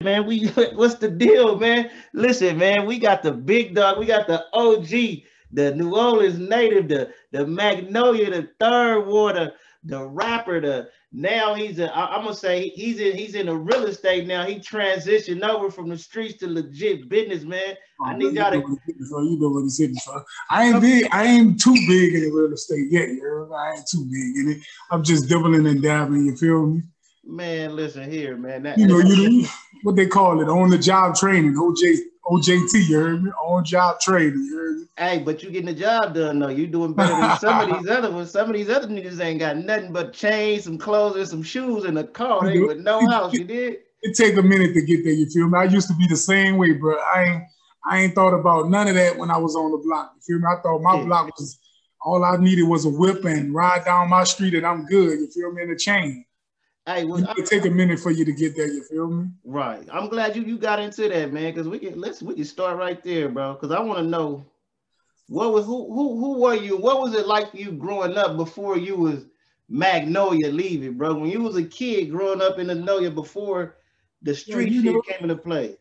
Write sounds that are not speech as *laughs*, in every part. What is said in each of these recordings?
man. We *laughs* what's the deal, man? Listen, man, we got the big dog, we got the OG, the New Orleans native, the the Magnolia, the third water, the rapper, the now he's a I, I'm gonna say he's in he's in the real estate now. He transitioned over from the streets to legit business, man. Oh, I need y'all to so you know what the city so I ain't big, I ain't too big in real estate yet, you know? I ain't too big in it. I'm just dibbling and dabbling, you feel me? Man, listen here, man. That, you know, you know what they call it, on the job training, OJ OJT, you heard me? On job training, you heard me? Hey, but you getting the job done though. You doing better than some of these other ones. Some of these other niggas ain't got nothing but chains, some clothes, and some shoes in a car. They with no house. You did. It take a minute to get there. You feel me? I used to be the same way, bro. I ain't I ain't thought about none of that when I was on the block. You feel me? I thought my yeah. block was all I needed was a whip and ride down my street and I'm good. You feel me? In a chain. Hey, well, it take a minute for you to get there. You feel me? Right. I'm glad you you got into that, man. Because we can let's we can start right there, bro. Because I want to know what was who who who were you? What was it like for you growing up before you was Magnolia Levee, bro? When you was a kid growing up in Magnolia before the street yeah, shit know, came into play.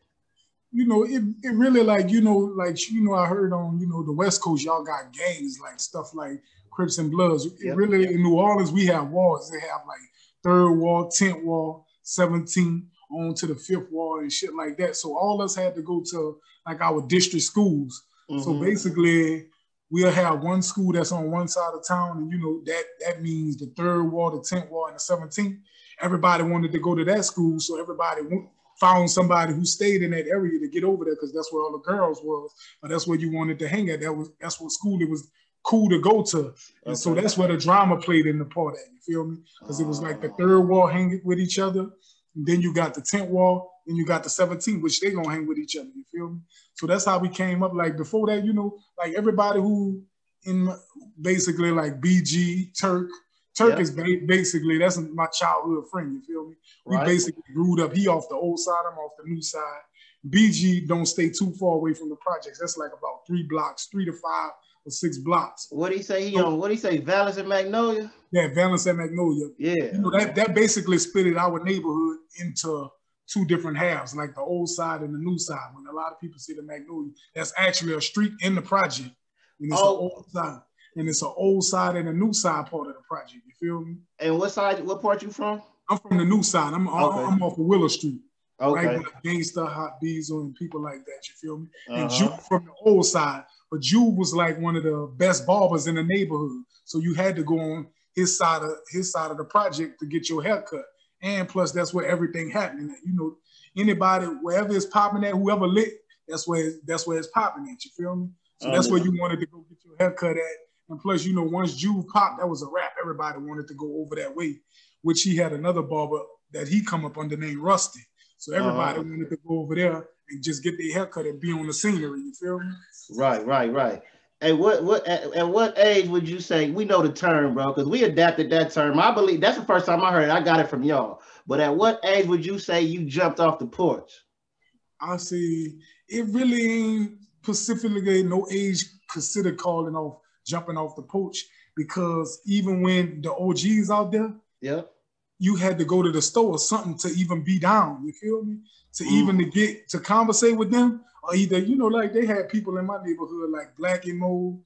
You know, it, it really like you know like you know I heard on you know the West Coast y'all got gangs like stuff like Crips and Bloods. It yep. really in New Orleans we have wars. They have like third wall, 10th wall, 17 on to the fifth wall and shit like that. So all us had to go to like our district schools. Mm-hmm. So basically, we'll have one school that's on one side of town, and you know that that means the third wall, the 10th wall, and the 17th. Everybody wanted to go to that school, so everybody went, found somebody who stayed in that area to get over there because that's where all the girls was, but that's where you wanted to hang at. That was that's what school it was cool to go to. And okay. so that's where the drama played in the part at. You feel me? Because it was like the third wall hanging with each other. And then you got the 10th wall, and you got the 17th, which they gonna hang with each other. You feel me? So that's how we came up. Like before that, you know, like everybody who in basically like BG, Turk. Turk yep. is basically that's my childhood friend. You feel me? Right. We basically grew up. He off the old side, I'm off the new side. BG don't stay too far away from the projects. That's like about three blocks, three to five for six blocks. What do he say? He on what do he say? Valence and Magnolia. Yeah, Valence and Magnolia. Yeah, you know that that basically split our neighborhood into two different halves, like the old side and the new side. When a lot of people see the Magnolia, that's actually a street in the project. And it's oh. an old side. And it's an old side and a new side part of the project. You feel me? And what side, what part you from? I'm from the new side. I'm okay. I'm off of Willow Street. Okay. Right, gangsta, hot diesel, and people like that. You feel me? Uh-huh. And Juke from the old side, but Jude was like one of the best barbers in the neighborhood. So you had to go on his side of his side of the project to get your haircut. And plus, that's where everything happening. At. You know, anybody wherever it's popping at, whoever lit, that's where that's where it's popping at. You feel me? So that's where you wanted to go get your haircut at. And plus, you know, once Jude popped, that was a wrap. Everybody wanted to go over that way, which he had another barber that he come up under named Rusty. So everybody uh, wanted to go over there and just get their haircut and be on the scenery. You feel me? Right, right, right. Hey, what what at, at, what age would you say we know the term, bro? Because we adapted that term. I believe that's the first time I heard it. I got it from y'all. But at what age would you say you jumped off the porch? I see. It really ain't specifically no age considered calling off jumping off the porch because even when the OGs out there, yeah, you had to go to the store or something to even be down. You feel me? To mm. even to get to conversate with them, or either you know, like they had people in my neighborhood like Black Mo,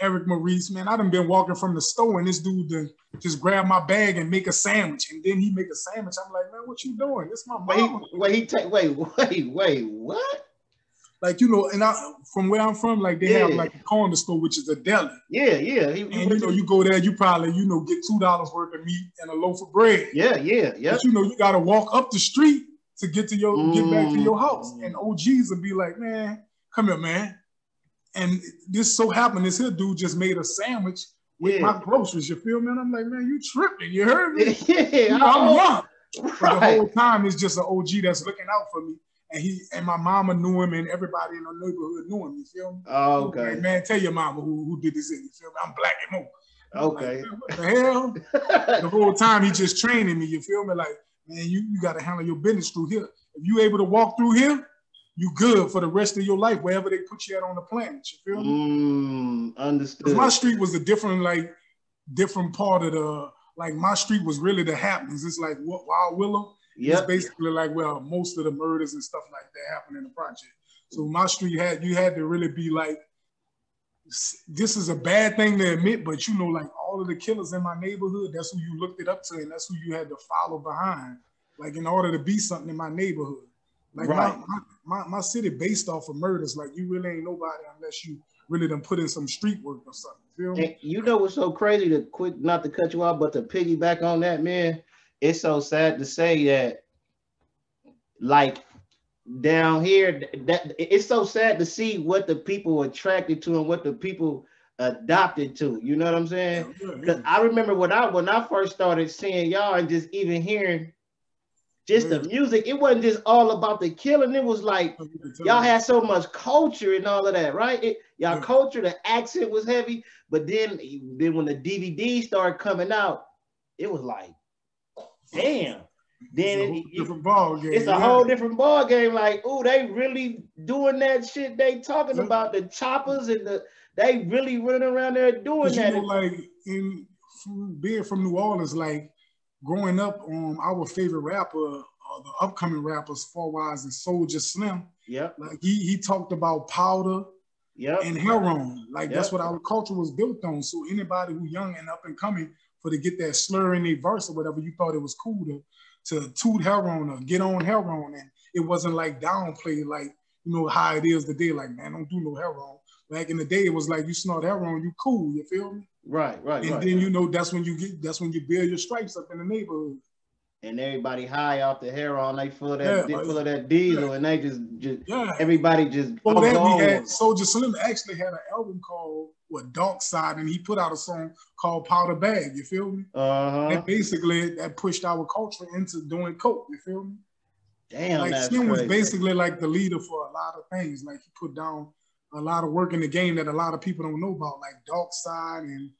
Eric Maurice. Man, I done been walking from the store and this dude to just grab my bag and make a sandwich, and then he make a sandwich. I'm like, man, what you doing? It's my mom. Wait, wait, wait, wait, wait, what? like you know, and I from where I'm from, like they yeah. have like a corner store, which is a deli. Yeah, yeah. He, and you know, you go there, you probably you know get two dollars worth of meat and a loaf of bread. Yeah, yeah, yeah. But you know, you got to walk up the street to get to your mm. get back to your house, and OGs would be like, "Man, come here, man." And this so happened, this here dude just made a sandwich with yeah. my groceries. You feel me? And I'm like, man, you tripping? You heard me? *laughs* Yeah, you know, I'm young. Right. But the whole time it's just an OG that's looking out for me and he and my mama knew him, and everybody in the neighborhood knew him. You feel me? Oh, okay. Like, man, tell your mama who, who did this. In. You feel me? I'm black and more. Okay. Like, what the hell? *laughs* the whole time he just training me. You feel me? Like, man, you, you got to handle your business through here. If you able to walk through here, you good for the rest of your life, wherever they put you at on the planet. You feel me? Mm, understood. My street was a different, like, different part of the, like, my street was really the happenings. It's like what Wild Willow Yep. It's basically like well, most of the murders and stuff like that happen in the project. So my street had you had to really be like, this is a bad thing to admit, but you know, like all of the killers in my neighborhood, that's who you looked it up to, and that's who you had to follow behind, like in order to be something in my neighborhood. Like right. my, my, my, city based off of murders, like you really ain't nobody unless you really done put in some street work or something. Feel me? And you know what's so crazy to quick not to cut you off, but to piggyback on that, man. It's so sad to say that, like down here, that it's so sad to see what the people attracted to and what the people adopted to. You know what I'm saying? Because I remember when I when I first started seeing y'all and just even hearing just the music, it wasn't just all about the killing. It was like y'all had so much culture and all of that, right? It, y'all yeah. culture, the accent was heavy, but then then when the DVD started coming out, it was like, damn. Then it's a, it, different ball game. It's a yeah. whole different ball game. Like, oh, they really doing that shit. They talking yeah. about the choppers and the they really running around there doing that. Know, like in being from New Orleans, like growing up, um, our favorite rapper, uh, the upcoming rappers, Four Wise and Soulja Slim. Yeah. Like he he talked about powder. Yep. And heroin. Like yep. that's what our culture was built on. So anybody who young and up and coming for to get that slur in their verse or whatever, you thought it was cool to to toot heroin or get on heroin. And it wasn't like downplay like you know how it is today. Like, man, don't do no heroin. Back in the day, it was like you snort heroin, you cool, you feel me? Right, right. And right. then you know that's when you get that's when you build your stripes up in the neighborhood. And everybody high off the heroin, they full of that, yeah, full of that diesel, yeah. and they just, just yeah. everybody just. Oh, that we had Soulja Slim actually had an album called what Dark Side, and he put out a song called Powder Bag. You feel me? Uh-huh. That basically that pushed our culture into doing coke. You feel me? Damn, like Slim was basically like the leader for a lot of things. Like he put down a lot of work in the game that a lot of people don't know about, like Dark Side and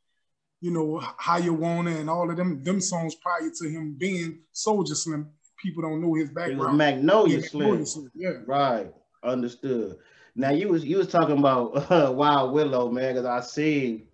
you know, How You Wanna and all of them, them songs prior to him being Soulja Slim. People don't know his background. It was Magnolia, Slim. Slim. Yeah. Right. Understood. Now you was you was talking about *laughs* uh, Wild Willow, man, because I see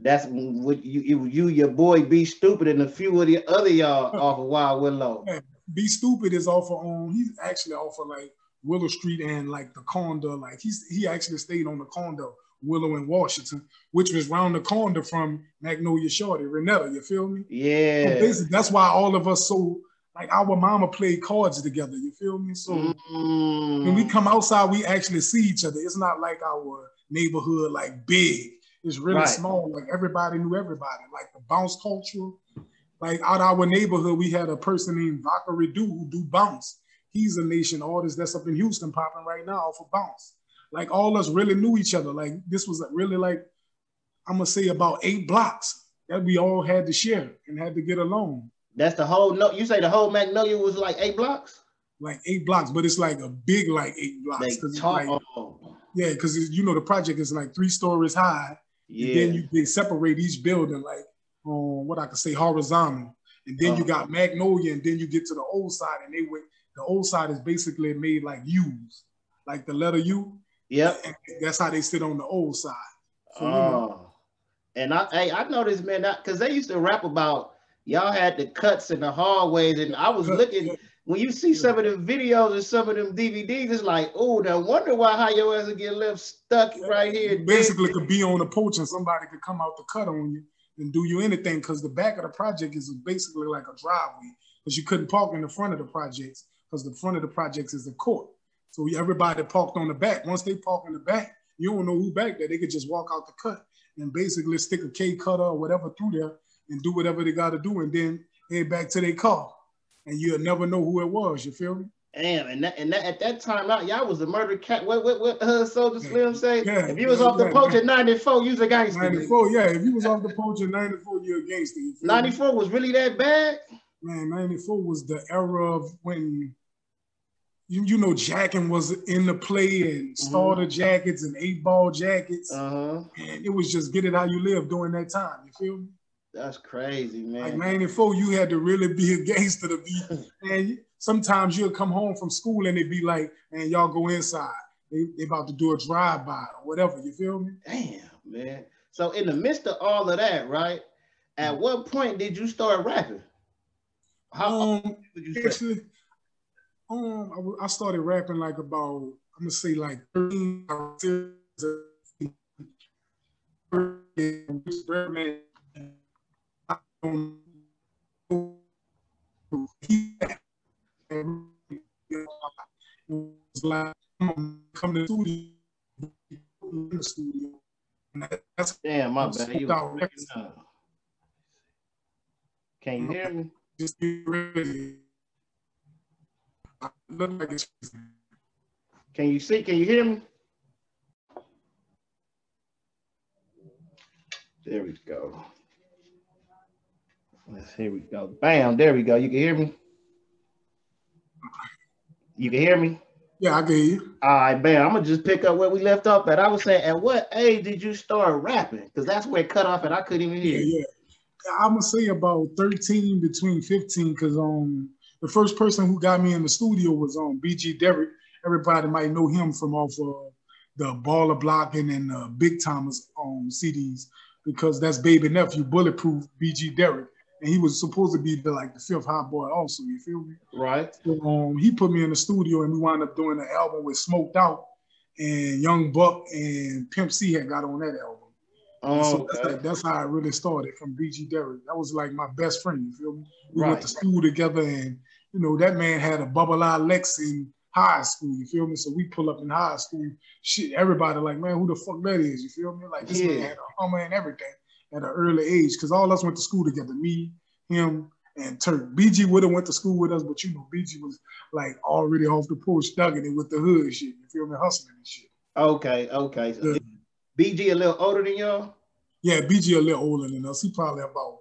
that's what you you your boy be stupid and a few of the other y'all *laughs* off of Wild Willow. Yeah, be stupid is off of um he's actually off of like Willow Street and like the condo. Like he's he actually stayed on the condo Willow and Washington, which was round the corner from Magnolia Shorty, Renetta. You feel me? Yeah. So that's why all of us so like our mama played cards together. You feel me? So mm. when we come outside, we actually see each other. It's not like our neighborhood like big. It's really right. small. Like everybody knew everybody. Like the bounce culture. Like out our neighborhood, we had a person named Vockah Redu who do bounce. He's a nation artist that's up in Houston popping right now for bounce like all us really knew each other. Like this was really like I'm gonna say about eight blocks that we all had to share and had to get along. That's the whole no. You say the whole Magnolia was like eight blocks. Like eight blocks, but it's like a big like eight blocks. Like, oh. Yeah, because you know the project is like three stories high. Yeah. And then you they separate each building like on what I could say horizontal. And then you uh-huh. got Magnolia, and then you get to the old side, and they went. The old side is basically made like U's, like the letter U. Yeah. That's how they sit on the old side. So, oh. You know. Oh. And I hey, I noticed, man, because they used to rap about y'all had the cuts in the hallways, and I was looking when you see some of them videos and some of them DVDs, it's like, oh, no wonder why how your ass get left stuck right here. Basically, could be on the porch and somebody could come out to cut on you and do you anything because the back of the project is basically like a driveway because you couldn't park in the front of the projects because the front of the projects is the court. So everybody parked on the back. Once they park in the back, you don't know who back there. They could just walk out the cut and basically stick a K cutter or whatever through there and do whatever they got to do, and then head back to their car. And you'll never know who it was. You feel me? Damn, and that, and that, at that time out, y'all was a murder cat. What what what uh, Soulja Slim say? Yeah, if you was yeah, off the yeah, poach at 94, you was a gangster. 94, yeah. If you was off the poach at 94, you're a gangster. 94 me? was really that bad? Man, 94 was the era of when you, you know, jacking was in the play and mm-hmm. starter mm-hmm. jackets and eight ball jackets. Uh-huh. And it was just get it how you live during that time. You feel me? That's crazy, man. Like 94, you had to really be a *laughs* gangster to be. *laughs* and sometimes you'll come home from school and they'd be like, man, y'all go inside. They, they about to do a drive-by or whatever. You feel me? Damn, man. So in the midst of all of that, right? At mm. what point did you start rapping? How um, actually, um, I, I started rapping like about I'm gonna say like 13. Like come to the studio, in the studio. That's Damn, my bad. You Can you hear me? Just be ready. Can you see? Can you hear me? There we go. Let's here we go. Bam, there we go. You can hear me? You can hear me? Yeah, I can hear you. All right, bam. I'm gonna just pick up where we left off at. I was saying, at what age did you start rapping? Because that's where it cut off and I couldn't even hear. Yeah, yeah. I'm gonna say about 13 between 15, because um the first person who got me in the studio was um BG Derrick. Everybody might know him from off of the Baller Blocking and uh, Big Tymers um CDs because that's baby nephew Bulletproof BG Derrick and he was supposed to be the like the fifth hot boy also. You feel me? Right. So, um, he put me in the studio and we wound up doing the album with Smoked Out and Young Buck and Pimp C had got on that album. Oh, so okay. that's, like, that's, how I really started from BG Derrick. That was like my best friend. You feel me? We right. went to school together, and you know that man had a bubble eye Lex in high school. You feel me? So we pull up in high school. Shit, everybody like, man, who the fuck that is? You feel me? Like this yeah. man had a Hummer and everything at an early age because all us went to school together. Me, him, and Turk. BG would have went to school with us, but you know, BG was like already off the porch, thugging it with the hood shit. You feel me? Hustling and shit. Okay, okay. So yeah. BG a little older than y'all? Yeah, BG a little older than us. He probably about,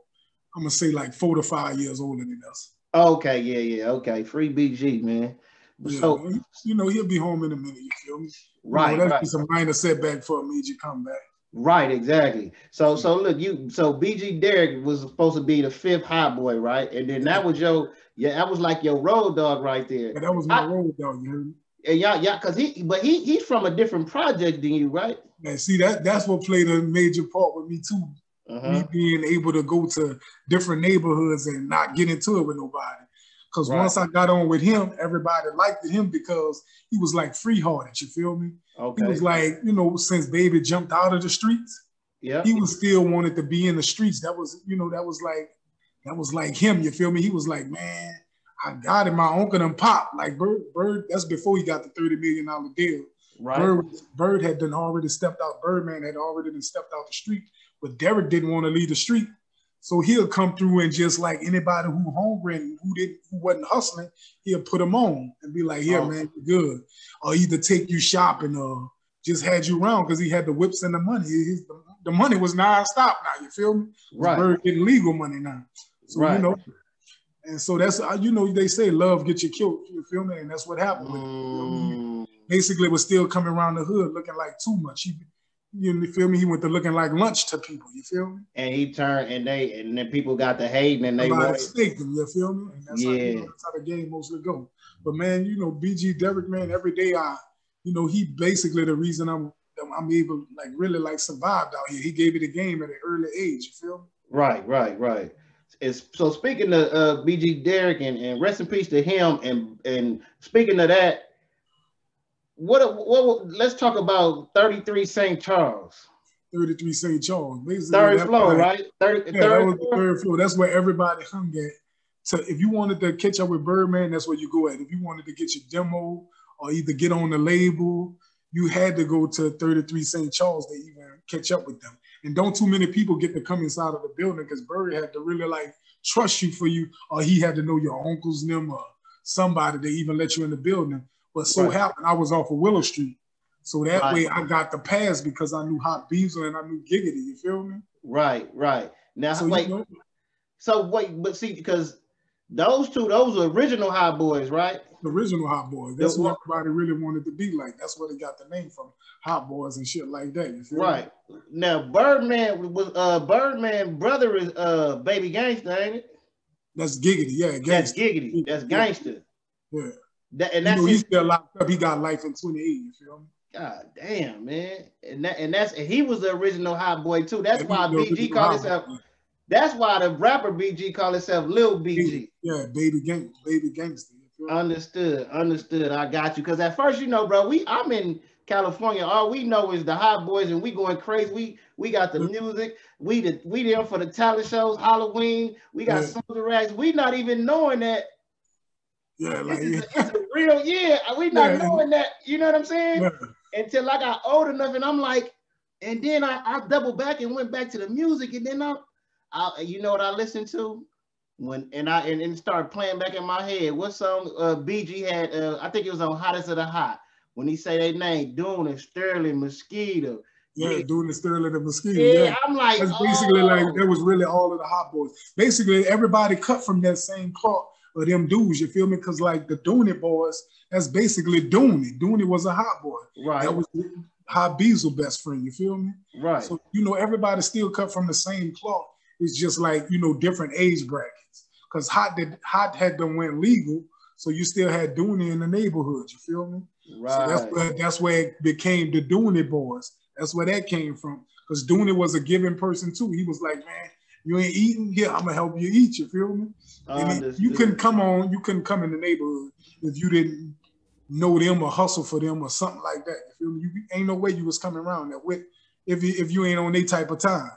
I'm gonna say like four to five years older than us. Okay, yeah, yeah, okay. Free BG, man. Yeah, so you know, he'll be home in a minute, you feel me? Right. You know, that's right. a minor setback for a major comeback. Right, exactly. So so look, you so BG Derrick was supposed to be the fifth hot boy, right? And then that was your yeah, that was like your road dog right there. Yeah, that was my I, road dog, you heard me? And yeah, yeah, because he but he he's from a different project than you, right? And see that that's what played a major part with me too. Uh-huh. Me being able to go to different neighborhoods and not get into it with nobody. Because right. once I got on with him, everybody liked him because he was like free hearted. You feel me? Okay. He was like, you know, since baby jumped out of the streets, yeah, he was still wanted to be in the streets. That was, you know, that was like, that was like him. You feel me? He was like, man, I got it. My uncle and pop like Bird. Bird. That's before he got the thirty million dollar deal. Right. Bird, Bird had done already stepped out. Birdman had already been stepped out the street, but Derek didn't want to leave the street. So he'll come through and just like anybody who hungry and who didn't who wasn't hustling, he'll put them on and be like, "Yeah, oh. man, you're good," or either take you shopping or just had you around because he had the whips and the money. His, the, money was non-stop now. You feel me? Right. Bird getting legal money now. So right. you know, and so that's uh, you know they say love gets you killed. You feel me? And that's what happened. Mm. Basically, was still coming around the hood looking like too much. He you feel me? He went to looking like lunch to people. You feel me? And he turned, and they, and then people got the hating, and they wanted stick them. You feel me? And that's yeah. How, you know, that's how the game mostly go. But man, you know, BG Derrick, man, every day I, you know, he basically the reason I'm I'm able like really like survived out here. He gave me the game at an early age. You feel me? Right, right, right. It's, so speaking of uh, BG Derrick and, and rest in peace to him, and and speaking of that, what, what, let's talk about 33 St. Charles. 33 St. Charles. Basically, third floor, right? Third, yeah, third that was the third floor. That's where everybody hung at. So if you wanted to catch up with Birdman, that's where you go at. If you wanted to get your demo or either get on the label, you had to go to 33 St. Charles to even catch up with them. And don't too many people get to come inside of the building because Bird had to really like trust you for you, or he had to know your uncles them or somebody to even let you in the building. But so right. happened I was off of Willow Street. So that right. way I got the pass because I knew Hot Beezer and I knew Giggity. You feel me? Right, right. Now so, wait. You know, so wait, but see, because those two, those are original hot boys, right? The original hot boys. That's what everybody really wanted to be like. That's where they got the name from. Hot boys and shit like that. You feel right. Me? Now Birdman was uh Birdman brother is uh baby gangster, ain't it? That's giggity, yeah. Gangster. That's giggity. That's gangster. Yeah. That, and that's you know, he's still locked up. He got life in 28. You feel me? God damn, man. And that and that's and he was the original hot boy too. That's yeah, why BG called himself. That's why the rapper BG call himself Lil BG. Yeah, baby gang, baby gangster. Understood, understood. I got you. Cause at first, you know, bro, we I'm in California. All we know is the hot boys, and we going crazy. We we got the music. We the we there for the talent shows, Halloween. We got yeah. Soldier Rags. We not even knowing that. Yeah, like it's, a, it's a *laughs* real yeah. We not yeah. knowing that. You know what I'm saying? Yeah. Until I got old enough, and I'm like, and then I, I doubled back and went back to the music, and then I, I you know what I listened to? when and I and, and started playing back in my head. What song uh, BG had? Uh, I think it was on Hottest of the Hot when he say their name, Dune and Sterling Mosquito. Yeah, yeah. Dune and Sterling and Mosquito. Yeah, yeah. I'm like, that's basically oh. like that was really all of the hot boys. Basically, everybody cut from that same cloth of them dudes. You feel me? Because like the Dooney boys, that's basically Dooney. Dooney was a hot boy. Right. That was Hot Beezel best friend. You feel me? Right. So you know everybody still cut from the same cloth. It's just like you know different age brackets because hot did hot had them went legal, so you still had Dooney in the neighborhood. You feel me? Right. So that's where that's where it became the Dooney boys. That's where that came from. Because Dooney was a giving person too. He was like, man, you ain't eating, yeah, I'm gonna help you eat. You feel me? And you couldn't come on, you couldn't come in the neighborhood if you didn't know them or hustle for them or something like that. You feel me? You ain't no way you was coming around that with if you, if you ain't on any type of time.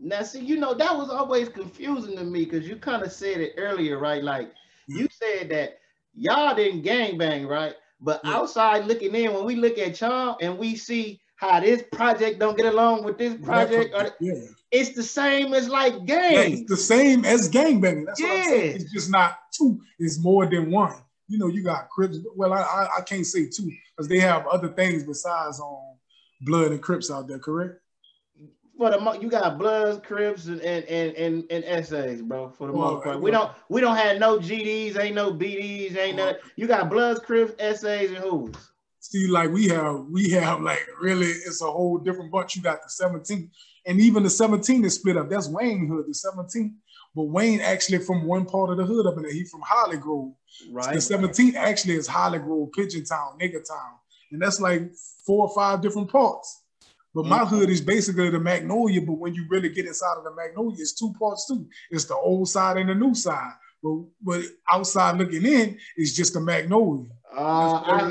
Now, see, you know, that was always confusing to me because you kind of said it earlier, right? Like you said that y'all didn't gang bang, right? But yeah. outside looking in, when we look at y'all and we see how this project don't get along with this project, or, yeah. it's the same as like gang. Yeah, it's the same as gang banging. That's yeah. what I'm saying. It's just not two, it's more than one. You know, you got Crips. Well, I, I, I can't say two because they have other things besides on um, blood and Crips out there, correct? for the you got Bloods, Crips, and and and and and essays, bro. For the well, most part, we don't we don't have no GDs, ain't no BDs, ain't nothing. You got Bloods, Crips, essays, and who's. See, like we have, we have like really, it's a whole different bunch. You got the 17, and even the 17 is split up. That's Wayne Hood, the 17. But Wayne actually from one part of the hood up in there. He from Holly Grove. Right. The 17 actually is Holly Grove, Pigeon Town, Nigger Town. And that's like four or five different parts. But my mm-hmm. hood is basically the Magnolia, but when you really get inside of the Magnolia, it's two parts too. It's the old side and the new side. But but outside looking in, it's just the Magnolia. Uh,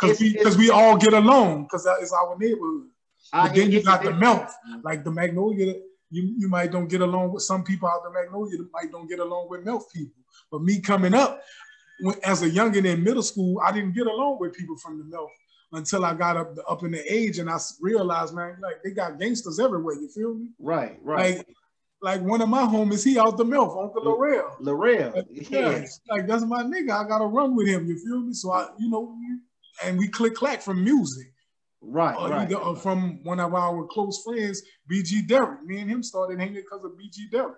because we, cause we all get along because it's our neighborhood. But then you got the melt, like the Magnolia. You, you might don't get along with some people out the Magnolia. You Might don't get along with Melt people. But me coming up, when, as a youngin in middle school, I didn't get along with people from the Melt until I got up up in the age and I realized, man, like they got gangsters everywhere. You feel me? Right, right. Like, like one of my homies, he out the milk, Uncle Laurel. Laurel, like, yeah. Like that's my nigga. I gotta run with him. You feel me? So I, you know, and we click clack from music. Right, uh, right. Either, uh, from one of our close friends, BG Derrick. Me and him started hanging because of BG Derrick.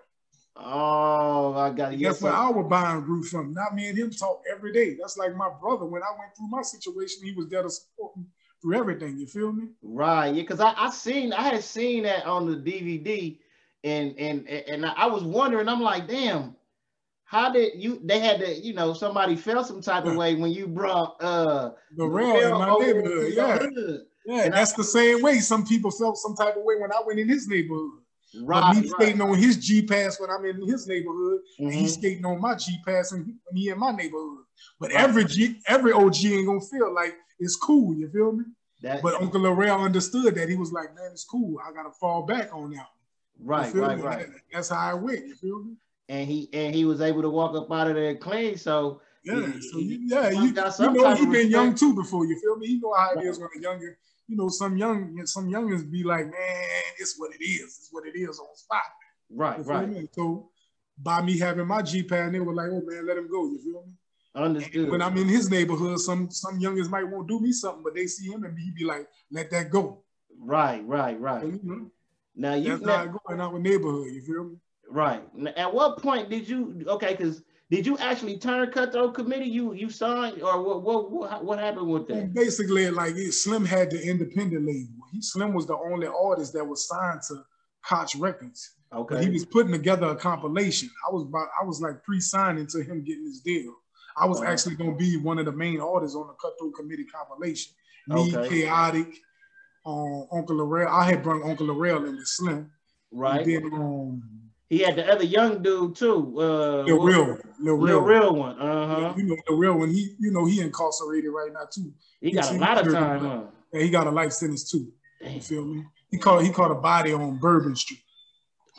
Oh, I got it. Yes, That's where our bond grew from. Not me and him talk every day. That's like my brother. When I went through my situation, he was there to support me through everything. You feel me? Right. Yeah, because I, I seen I had seen that on the DVD, and and and I was wondering. I'm like, damn, how did you? They had to, you know, somebody felt some type of way when you brought uh the rail in my neighborhood. Yeah. Yeah, and that's I, the same way some people felt some type of way when I went in his neighborhood. Right, me skating on his G pass when I'm in his neighborhood, mm-hmm. and he's skating on my G pass when he in my neighborhood. But right. every G, every OG ain't gonna feel like it's cool. You feel me? That, but Uncle Laurel understood that. He was like, "Man, it's cool. I gotta fall back on that." Right, right, me? right. *laughs* That's how I went. You feel me? And he and he was able to walk up out of there clean. So yeah, he, so you, yeah, you, you know he been young too before. You feel me? He know how it is when a younger you know, some young some youngins be like, man, it's what it is. It's what it is on spot. Right, you right. So by me having my G pad, they were like, oh man, let him go. You feel me? Understood. And when I'm in his neighborhood, some some youngins might want to do me something, but they see him and he be like, let that go. Right, right, right. So, you know, now you that's not going out with neighborhood. You feel me? Right. At what point did you? Okay, because did you actually turn cutthroat committee? You you signed or what what what, what happened with that? Basically, like Slim had the independent label. He Slim was the only artist that was signed to Koch Records. Okay. But he was putting together a compilation. I was about I was like pre-signing to him getting his deal. I was actually gonna be one of the main artists on the Cutthroat Committee compilation. Me, okay. Chaotic, um, Uncle Laurel. I had brought Uncle Laurel in with Slim. Right. Then um, He had the other young dude too. Uh, the real, the real, real one. Uh huh. You know the real one. He, you know, he incarcerated right now too. He got a lot of time. Huh? Yeah, he got a life sentence too. Damn. You feel me? He caught he caught a body on Bourbon Street.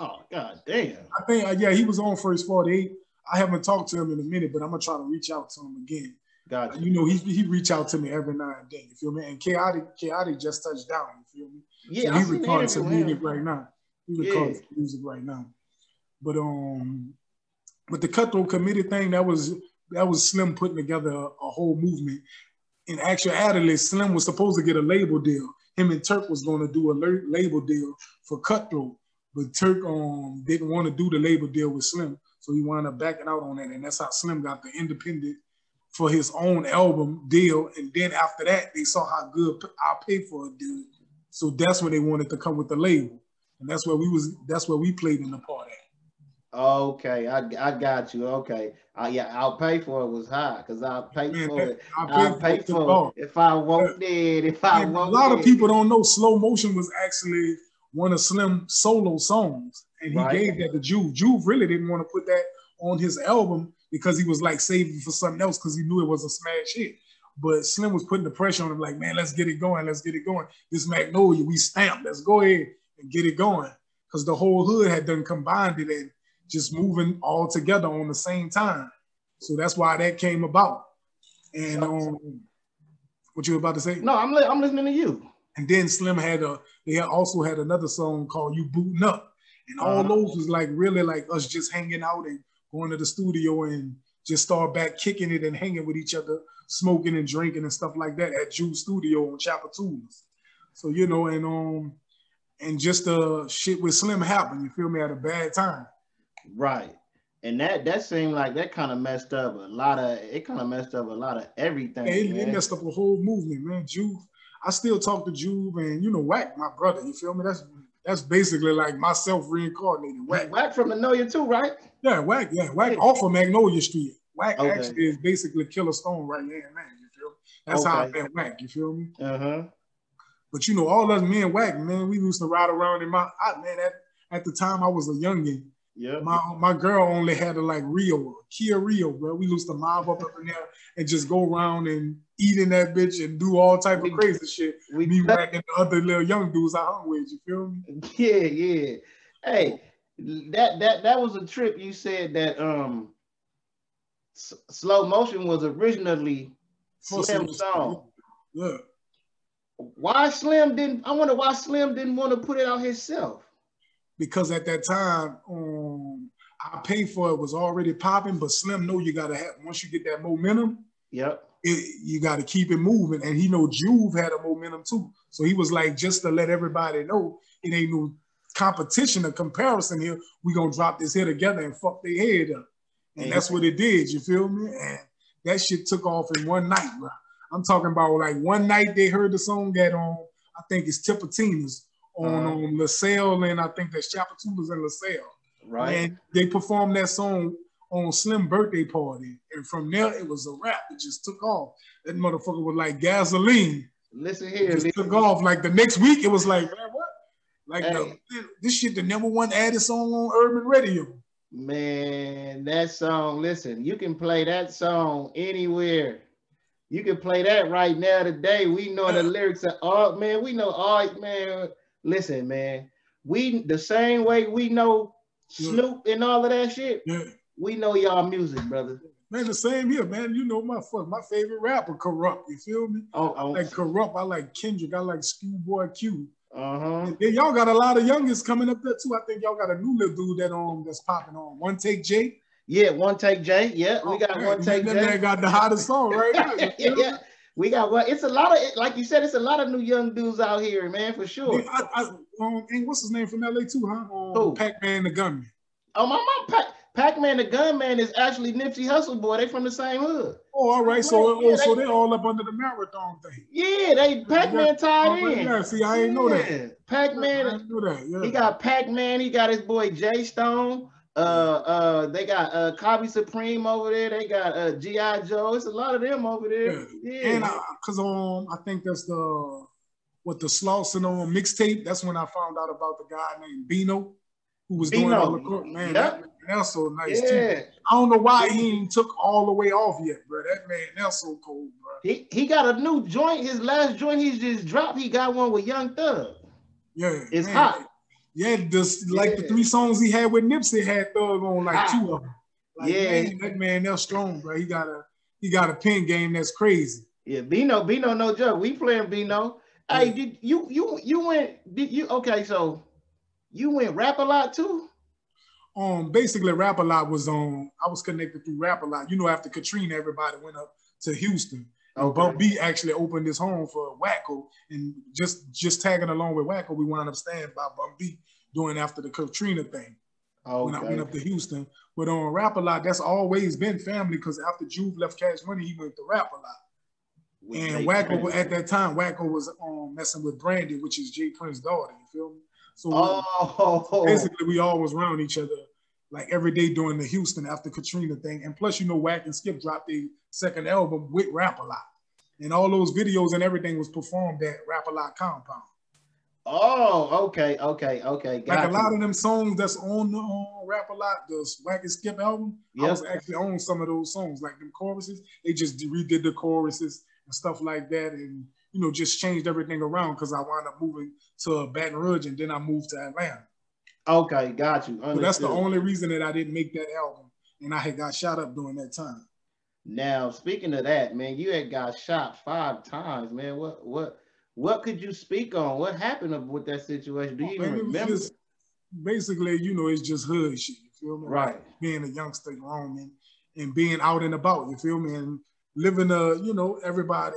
Oh god damn. I think uh, yeah, he was on first 48. I haven't talked to him in a minute, but I'm gonna try to reach out to him again. Gotcha. You know, he he reach out to me every now and then. You feel me? And Chaotic Chaotic just touched down. You feel me? Yeah, so he recording some music right now. He recording yeah. music right now. But um, but the cutthroat committee thing that was that was Slim putting together a, a whole movement. In actuality, Slim was supposed to get a label deal. Him and Turk was going to do a label deal for Cutthroat, but Turk um didn't want to do the label deal with Slim, so he wound up backing out on that, and that's how Slim got the independent for his own album deal. And then after that, they saw how good I Pay For It did. So that's when they wanted to come with the label. And that's where we was that's where we played in the part at. Okay, I, I got you. Okay, uh, yeah, I'll pay for it was high because I'll pay Man, for it. I'll pay, I'll pay for, for it if I want yeah. it. If I want a lot it. of people don't know slow motion was actually one of Slim solo songs, and he right. gave that to Juve. Juve really didn't want to put that on his album because he was like saving for something else because he knew it was a smash hit. But Slim was putting the pressure on him, like, man, let's get it going, let's get it going. This Magnolia, we stamped, let's go ahead and get it going. Because the whole hood had done combined it and just moving all together on the same time. So that's why that came about. And um, what you were about to say? No, I'm li- I'm listening to you. And then Slim had a they also had another song called "You Booting Up," and all uh-huh. those was like really like us just hanging out and going to the studio and just start back kicking it and hanging with each other, smoking and drinking and stuff like that at Juve Studio on Chapel Tools. So you know, and um, and just uh shit with Slim happened. You feel me? At a bad time. Right. And that that seemed like that kind of messed up a lot of it. Kind of messed up a lot of everything. it, it, messed up a whole movement, man. Juve, I still talk to Juve, and you know, Wack, my brother. You feel me? That's that's basically like myself reincarnated. Wack. Wack from Magnolia too, right? Yeah, Whack, Yeah, Whack off of Magnolia Street. Whack okay. actually is basically Killer Stone right here, man. You feel? Me? That's okay. how I met Whack, You feel me? Uh huh. But you know, all us men Whack, man, we used to ride around in my I, man. At, at the time, I was a youngin. Yeah. My my girl only had a like Rio, Kia Rio, bro. We used to mob up up in there and just go around and eat in that bitch and do all type of crazy shit. We me whacking the other little young dudes I hung with. You feel me? *laughs* Yeah, yeah. Hey, that that that was a trip. You said that um, S- slow motion was originally Slim song. Yeah. Why Slim didn't? I wonder why Slim didn't want to put it out himself because at that time, um, I pay for it was already popping, but Slim know you gotta have once you get that momentum. Yep. It, you got to keep it moving, and he know Juve had a momentum too. So he was like, just to let everybody know, it ain't no competition or comparison here. We gonna drop this here together and fuck their head up, and that's what it did. You feel me? And that shit took off in one night, bro. I'm talking about like one night they heard the song at on, I think it's Tipitina's on um, LaSalle, and I think that's was in LaSalle. Right. And they performed that song on Slim birthday party. And from there it was a rap. It just took off. That motherfucker was like gasoline. Listen here. It just took off. Like the next week, it was like, man? Like hey. the, this shit, the number one added song on urban radio. Man, that song, listen, you can play that song anywhere. You can play that right now today. We know the lyrics are all man, we know all man listen, man, we the same way we know Snoop and all of that shit. Yeah. We know y'all music, brother. Man, the same here, man. You know my fuck, my favorite rapper, Kurupt. You feel me? Oh, oh. like Kurupt. I like Kendrick. I like Schoolboy Q. Uh-huh. then y'all got a lot of youngest coming up there too. I think y'all got a new little dude that um that's popping on. One Take Jay. Yeah, one take Jay. Yeah, we got one take Jay. That got the hottest song right now. *laughs* yeah, we got what? It's a lot of like you said. It's a lot of new young dudes out here, man, for sure. Yeah, I, I, um, and what's his name from LA too, huh? Um, Pac-Man the Gunman. Oh, my mom, Pac- Pac-Man the Gunman is actually Nipsey Hussle boy. They from the same hood. Oh, all right. So, yeah, oh, so they all up under the marathon thing. Yeah, they Pac-Man tied oh, in. Yeah, see, I ain't know that. Pac-Man. I know that. Yeah. He got Pac-Man. He got his boy Jay Stone. Uh, uh, they got uh, Cobby Supreme over there. They got uh, GI Joe. It's a lot of them over there. Yeah, yeah. and because um, I think that's the what the Slauson on mixtape. That's when I found out about the guy named Bino, who was doing all the court. Man, yep. that, that's so nice yeah. too. I don't know why he ain't took all the way off yet, bro. That man, that's so cool, bro. He he got a new joint. His last joint he just dropped. He got one with Young Thug. Yeah, it's man. hot. Yeah, just like yeah. the three songs he had with Nipsey had Thug on like hot. two of them. Like, yeah, man, that man, that's strong, bro. He got a he got a pin game that's crazy. Yeah, Bino, Bino, no joke. We playing Bino. Yeah. Hey, did you you you went? Did you okay? So you went rap a lot too? Um, basically, rap a lot was on. I was connected through rap a lot. You know, after Katrina, everybody went up to Houston. Okay. Bun B actually opened his home for Wacko, and just just tagging along with Wacko, we wound up staying by Bun B doing after the Katrina thing. Okay. When I went up to Houston, but on Rap a Lot, that's always been family because after Juve left Cash Money, he went to Rap a Lot. and Wacko at that time, Wacko was um, messing with Brandy, which is J Prince's daughter. You feel me? So um, oh. basically, we all was around each other like every day during the Houston after Katrina thing. And plus, you know, Wack and Skip dropped their second album with Rap a Lot. And all those videos and everything was performed at Rap a Lot Compound. Oh, okay, okay, okay. Got like you. a lot of them songs that's on the on Rap a Lot, the Wack and Skip album. Yep. I was actually on some of those songs, like them choruses. They just redid the choruses and stuff like that, and you know, just changed everything around because I wound up moving to Baton Rouge and then I moved to Atlanta. Okay, got you. So that's the only reason that I didn't make that album, and I had got shot up during that time. Now, speaking of that, man, you had got shot five times, man. What what what could you speak on? What happened with that situation? Do oh, you even remember? Just, basically, you know, it's just hood shit. You feel me? Right. Like being a youngster roaming and being out and about. You feel me? And living, a, you know, everybody.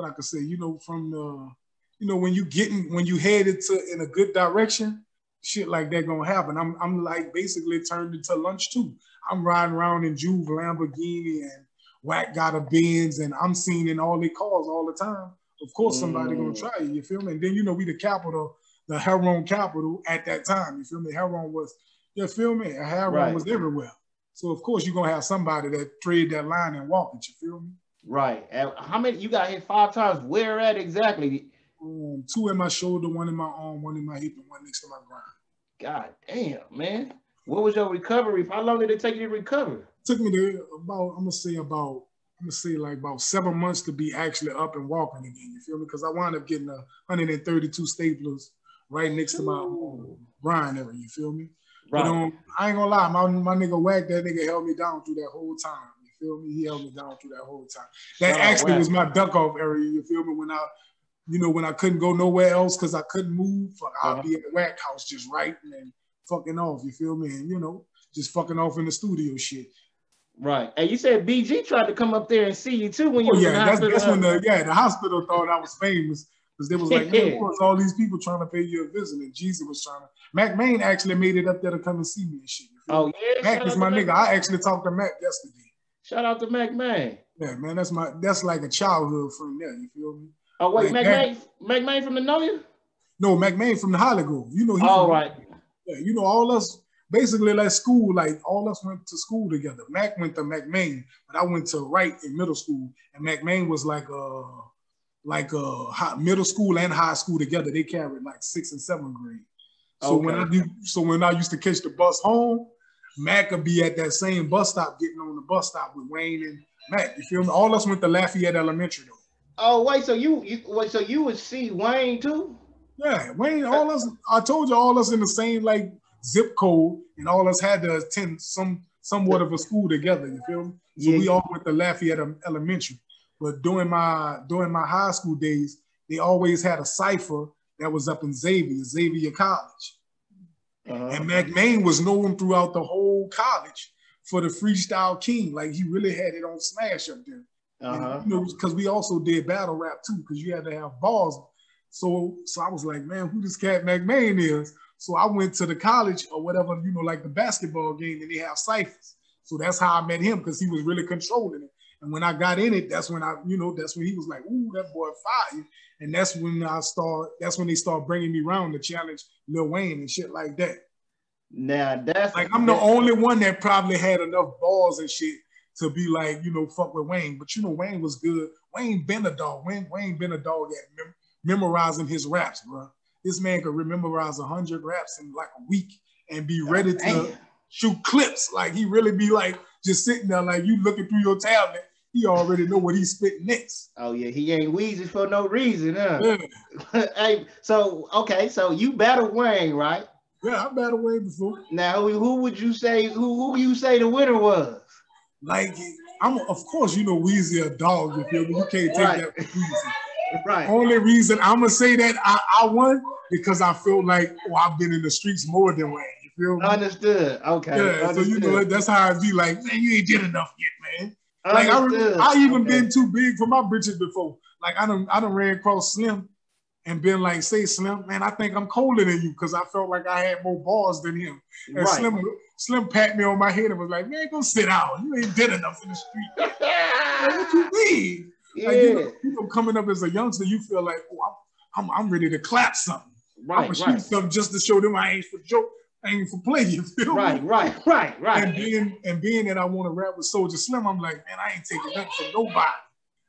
What I could say, you know, from the, you know, when you getting when you headed to in a good direction, shit like that gonna happen. I'm I'm like basically turned into lunch too. I'm riding around in Juve Lamborghini and Whack got a Benz and I'm seen in all their cars all the time. Of course somebody mm. gonna try you, you feel me? And then you know we the capital, the heroin capital at that time. You feel me? Heroin was you feel me? Heroin right. was everywhere. So of course you're gonna have somebody that trade that line and walk it, you feel me? Right. And how many you got hit five times? Where at exactly? Um, two in my shoulder, one in my arm, one in my hip, and one next to my groin. God damn, man. What was your recovery? How long did it take you to recover? It took me to about, I'm gonna say about, I'm gonna say like about seven months to be actually up and walking again. You feel me? Because I wound up getting a 132 staplers right next to my um, groin area. You feel me? Right. But um, I ain't gonna lie, my, my nigga Wack, that nigga held me down through that whole time. Feel me? He held me down through that whole time. That Shout actually was my duck off area. You feel me? When I you know, when I couldn't go nowhere else because I couldn't move, fuck, uh-huh. I'd be at the whack house just writing and fucking off. You feel me? And you know, just fucking off in the studio shit. Right. And you said BG tried to come up there and see you too when you oh, yeah, that's, that's when the yeah the hospital thought I was famous because they was like, *laughs* of course, all these people trying to pay you a visit, and Jesus was trying to. Mack Maine actually made it up there to come and see me and shit. Oh yeah, Mac is my nigga. I actually talked to Mac yesterday. Shout out to Mack Maine. Yeah, man, that's my that's like a childhood friend there. You feel me? Oh wait, like Mack Maine, McMahon from the Noya? No, Mack Maine from the Holly Grove. You know, he all right. Yeah, you know, all us basically like school, like all us went to school together. Mac went to McMain, but I went to Wright in middle school, and McMain was like a like a high, middle school and high school together. They carried like sixth and seventh grade. So okay. when I do, so when I used to catch the bus home, Mac would be at that same bus stop, getting on the bus stop with Wayne and Mac. You feel me? All us went to Lafayette Elementary though. Oh wait, so you, you wait, so you would see Wayne too? Yeah, Wayne. All us. I told you, all us in the same like zip code, and all us had to attend some somewhat of a school together. You feel me? So yeah. we all went to Lafayette Elementary. But during my during my high school days, they always had a cipher that was up in Xavier, Xavier College. Uh-huh. And Mack Maine was known throughout the whole college for the freestyle king. Like he really had it on smash up there. Uh-huh. you know, because we also did battle rap too, because you had to have balls. So, so I was like, man, who this cat Mack Maine is? So I went to the college or whatever, you know, like the basketball game, and they have ciphers. So that's how I met him because he was really controlling it. And when I got in it, that's when I, you know, that's when he was like, "Ooh, that boy fire!" And that's when I start. That's when they start bringing me around to challenge Lil Wayne and shit like that. Now that's like I'm the only one that probably had enough balls and shit to be like, you know, fuck with Wayne. But you know, Wayne was good. Wayne been a dog. Wayne, Wayne been a dog at mem- memorizing his raps, bro. This man could memorize a hundred raps in like a week and be ready to shoot clips. Like he really be like just sitting there, like you looking through your tablet. He already know what he's spitting next. Oh yeah, he ain't wheezing for no reason, huh? Yeah. *laughs* hey, so okay, so you battle Wayne, right? Yeah, I battled Wayne before. Now, who, who would you say? Who who you say the winner was? Like, I'm of course you know Weezy a dog. You feel me? You can't take right. that from Weezy. *laughs* Right. Only reason I'm gonna say that I, I won because I feel like oh, I've been in the streets more than Wayne. You feel me? Understood. Okay. Yeah. Understood. So you know that's how I be like, man, you ain't did enough yet, man. Uh, like I, I even okay. been too big for my britches before. Like I don't I don't ran across Slim and been like, say Slim, man, I think I'm colder than you because I felt like I had more balls than him. And right. Slim Slim pat me on my head and was like, man, go sit down. You ain't did enough in the street. *laughs* like, what you mean? Yeah. Like, you, know, you know, coming up as a youngster, you feel like, oh, I'm, I'm, I'm ready to clap something. Right, I'm gonna right. shoot something just to show them I ain't for joke, I ain't for play. You feel right, me? Right, right, right, And being and being that I want to rap with Soulja Slim, I'm like, man, I ain't taking nothing from nobody.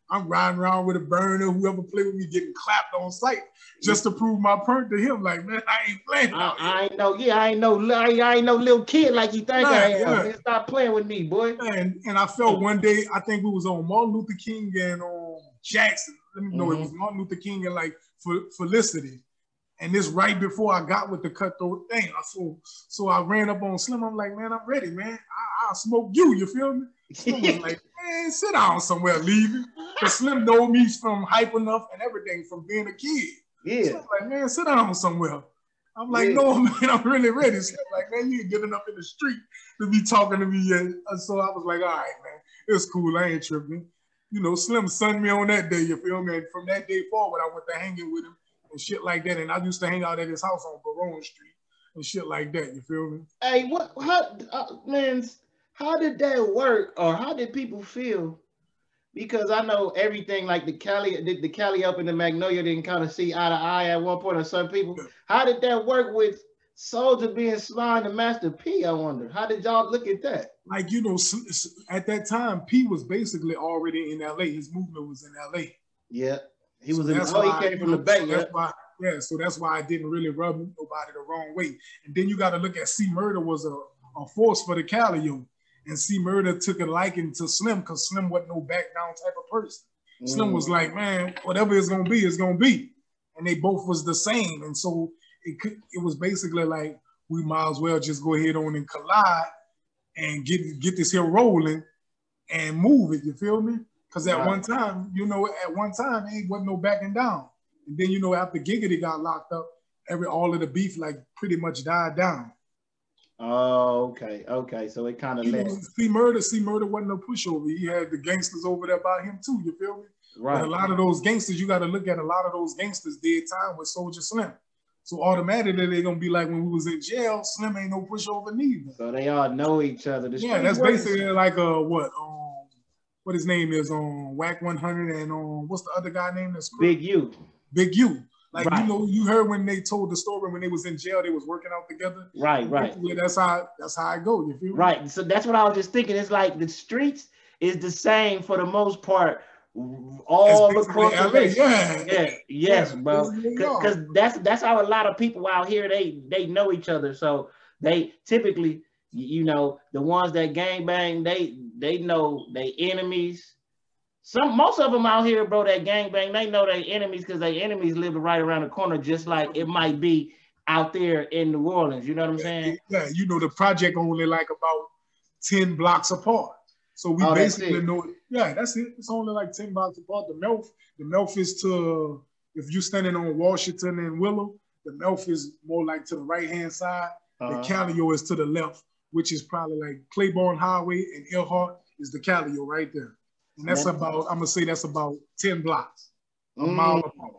I'm riding around with a burner, whoever play with me getting clapped on sight just to prove my point to him. Like, man, I ain't playing. I, I ain't no, yeah, I ain't no, I, I ain't no little kid like you think I am. Yeah. Stop playing with me, boy. And and I felt one day, I think we was on Martin Luther King and on um, Jackson. Let me know mm-hmm. it was Martin Luther King and like Felicity. And this right before I got with the cutthroat thing. So so I ran up on Slim. I'm like, man, I'm ready, man. I, will smoke you. You feel me? Slim was *laughs* like, man, sit down somewhere, leaving. Because Slim know me from hype enough and everything from being a kid. Yeah. So I'm like, man, sit down somewhere. I'm like, yeah. no, *laughs* man, I'm really ready. So I'm like, man, you ain't getting up in the street to be talking to me yet. And so I was like, all right, man, it's cool. I ain't tripping. You know, Slim sunned me on that day, you feel me? And from that day forward, I went to hanging with him and shit like that. And I used to hang out at his house on Baron Street and shit like that. You feel me? Hey, what, how, uh, man, how did that work, or how did people feel? Because I know everything like the Cali, the, the Cali up in the Magnolia didn't kind of see eye to eye at one point, or some people. How did that work with Soulja being signed to Master P? I wonder. How did y'all look at that? Like you know, at that time, P was basically already in LA. His movement was in LA. Yeah, he was so in. Oh, he came from the Bay. So why, yeah, so that's why I didn't really rub nobody the wrong way. And then you got to look at C Murder was a, a force for the Calio. And C Murder took a liking to Slim because Slim wasn't no back down type of person. Mm. Slim was like, man, whatever it's gonna be, it's gonna be. And they both was the same. And so it could, it was basically like we might as well just go ahead on and collide and get get this here rolling and move it. You feel me? Because at right. one time, you know, at one time, ain't wasn't no backing down. And then you know, after Giggity got locked up, every all of the beef like pretty much died down. Oh, okay, okay. So it kind of. C Murder, C Murder wasn't no pushover. He had the gangsters over there by him too. You feel me? Right. But a lot of those gangsters, you got to look at a lot of those gangsters did time with Soulja Slim. So automatically they're gonna be like when we was in jail, Slim ain't no pushover neither. So they all know each other. The yeah, that's basically like a what what his name is on Wack 100 and on what's the other guy name? That's Big U. Big U. Like right. you know, you heard when they told the story when they was in jail, they was working out together. Right, right. That's how that's how I go. You feel right? So that's what I was just thinking. It's like the streets is the same for the most part all across the list. Yeah. yeah, yes, yeah. bro. Because that's that's how a lot of people out here they they know each other. So they typically, you know, the ones that gang bang, they they know they enemies some most of them out here, bro, that gang bang, they know their enemies because their enemies live right around the corner, just like it might be out there in New Orleans. You know what I'm saying? Yeah, you know the project only like about 10 blocks apart. So we oh, basically know yeah, that's it. It's only like 10 blocks apart. The Melf, the Melf is to if you're standing on Washington and Willow, the Melf is more like to the right hand side. Uh-huh. The Calio is to the left, which is probably like Claiborne Highway and Earhart is the Calio right there. And that's about, I'm gonna say that's about 10 blocks, a mm. mile apart.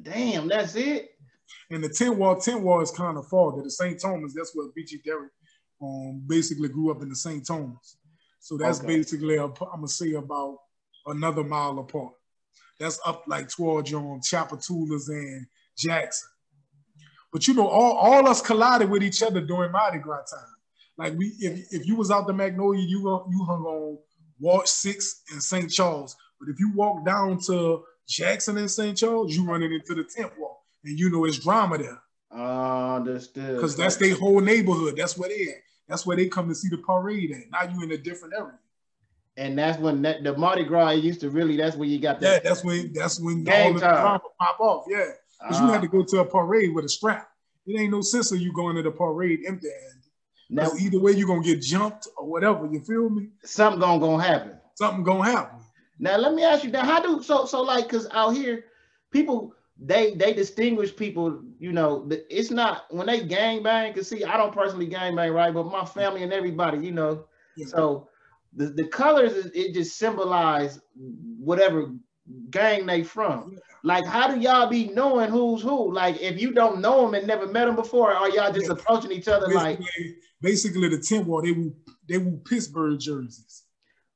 Damn, that's it. And the 10 wall, 10 wall is kind of far. To the St. Thomas, that's where BG Derrick um, basically grew up in the St. Thomas. So that's okay. basically, a, I'm gonna say about another mile apart. That's up like towards your Tchoupitoulas and Jackson. But you know, all, all us collided with each other during Mardi Gras time. Like we, if, if you was out the Magnolia, you you hung on Ward 6 in St. Charles. But if you walk down to Jackson and St. Charles, you running into the 10th wall. And you know it's drama there. Uh, understood. Because that's their whole neighborhood. That's where they at. That's where they come to see the parade at. Now you in a different area. And that's when that, the Mardi Gras used to really. That's when you got that. Yeah, that's when that's when all the drama pop off. Yeah, because uh, you had to go to a parade with a strap. It ain't no sense of you going to the parade empty. Now either way, you're gonna get jumped or whatever. You feel me? Something gonna gonna happen. Something gonna happen. Now let me ask you that. How do so so like because out here people they they distinguish people. You know, it's not when they gang bang. Cause see, I don't personally gang bang, right? But my family and everybody, you know. Yeah. So the, the colors it just symbolize whatever gang they from. Like, how do y'all be knowing who's who? Like, if you don't know them and never met them before, are y'all just yeah. approaching each other basically, like? Basically, the tent wall they will they will Pittsburgh jerseys,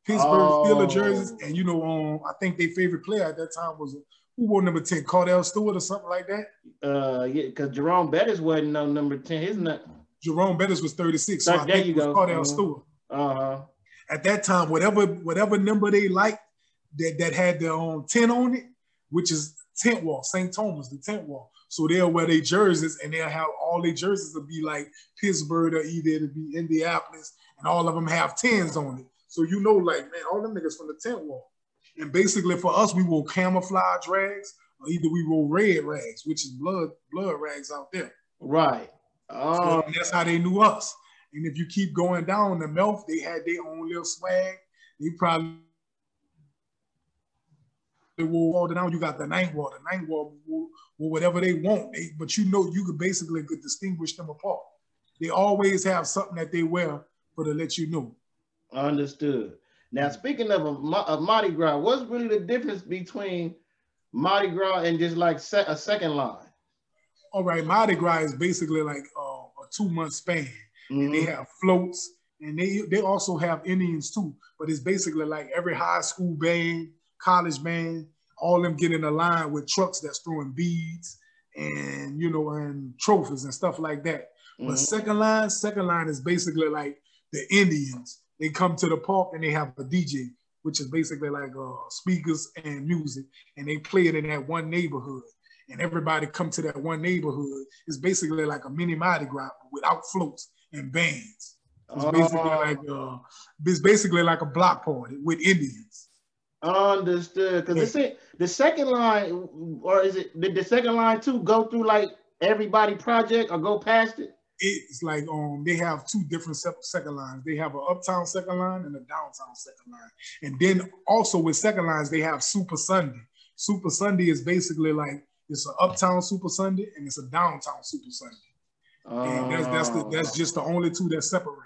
Pittsburgh oh. Steelers jerseys, and you know, um, I think their favorite player at that time was who wore number 10, Kordell Stewart or something like that? Uh, yeah, because Jerome Bettis wasn't on number 10, isn't it? Jerome Bettis was 36. So there you go. Kordell uh-huh. Stewart. Uh-huh. At that time, whatever whatever number they liked that, that had their own tent on it, which is tent wall, St. Thomas, the tent wall. So they'll wear their jerseys and they'll have all their jerseys to be like Pittsburgh or either to be Indianapolis, and all of them have 10s on it. So you know, like, man, all them niggas from the tent wall. And basically for us, we wore camouflage rags, or either we wore red rags, which is blood blood rags out there. Right. Oh. So um, that's how they knew us. And if you keep going down the Melf, they had their own little swag. They probably water down. You got the ninth wall. The ninth wall will, will whatever they want. They, but you know you could basically could distinguish them apart. They always have something that they wear for to let you know. Understood. Now, speaking of a, a Mardi Gras, what's really the difference between Mardi Gras and just like a second line? All right, Mardi Gras is basically like uh, a two month span. Mm-hmm. And they mm-hmm. have floats and they they also have Indians too. But it's basically like every high school band, college band, all them get in a line with trucks that's throwing beads and you know and trophies and stuff like that. Mm-hmm. But second line, second line is basically like the Indians they come to the park and they have a DJ, which is basically like uh, speakers and music, and they play it in that one neighborhood. And everybody come to that one neighborhood. It's basically like a mini Mardi Gras without floats and bands. It's basically uh, like uh, it's basically like a block party with Indians. Understood. Because yeah. The second line, or is it did the second line too go through like everybody project or go past it? it's like um they have two different second lines. They have an uptown second line and a downtown second line. And then also with second lines, they have Super Sunday. Super Sunday is basically like it's an uptown Super Sunday and it's a downtown Super Sunday. and that's that's the, that's just the only two that's separated.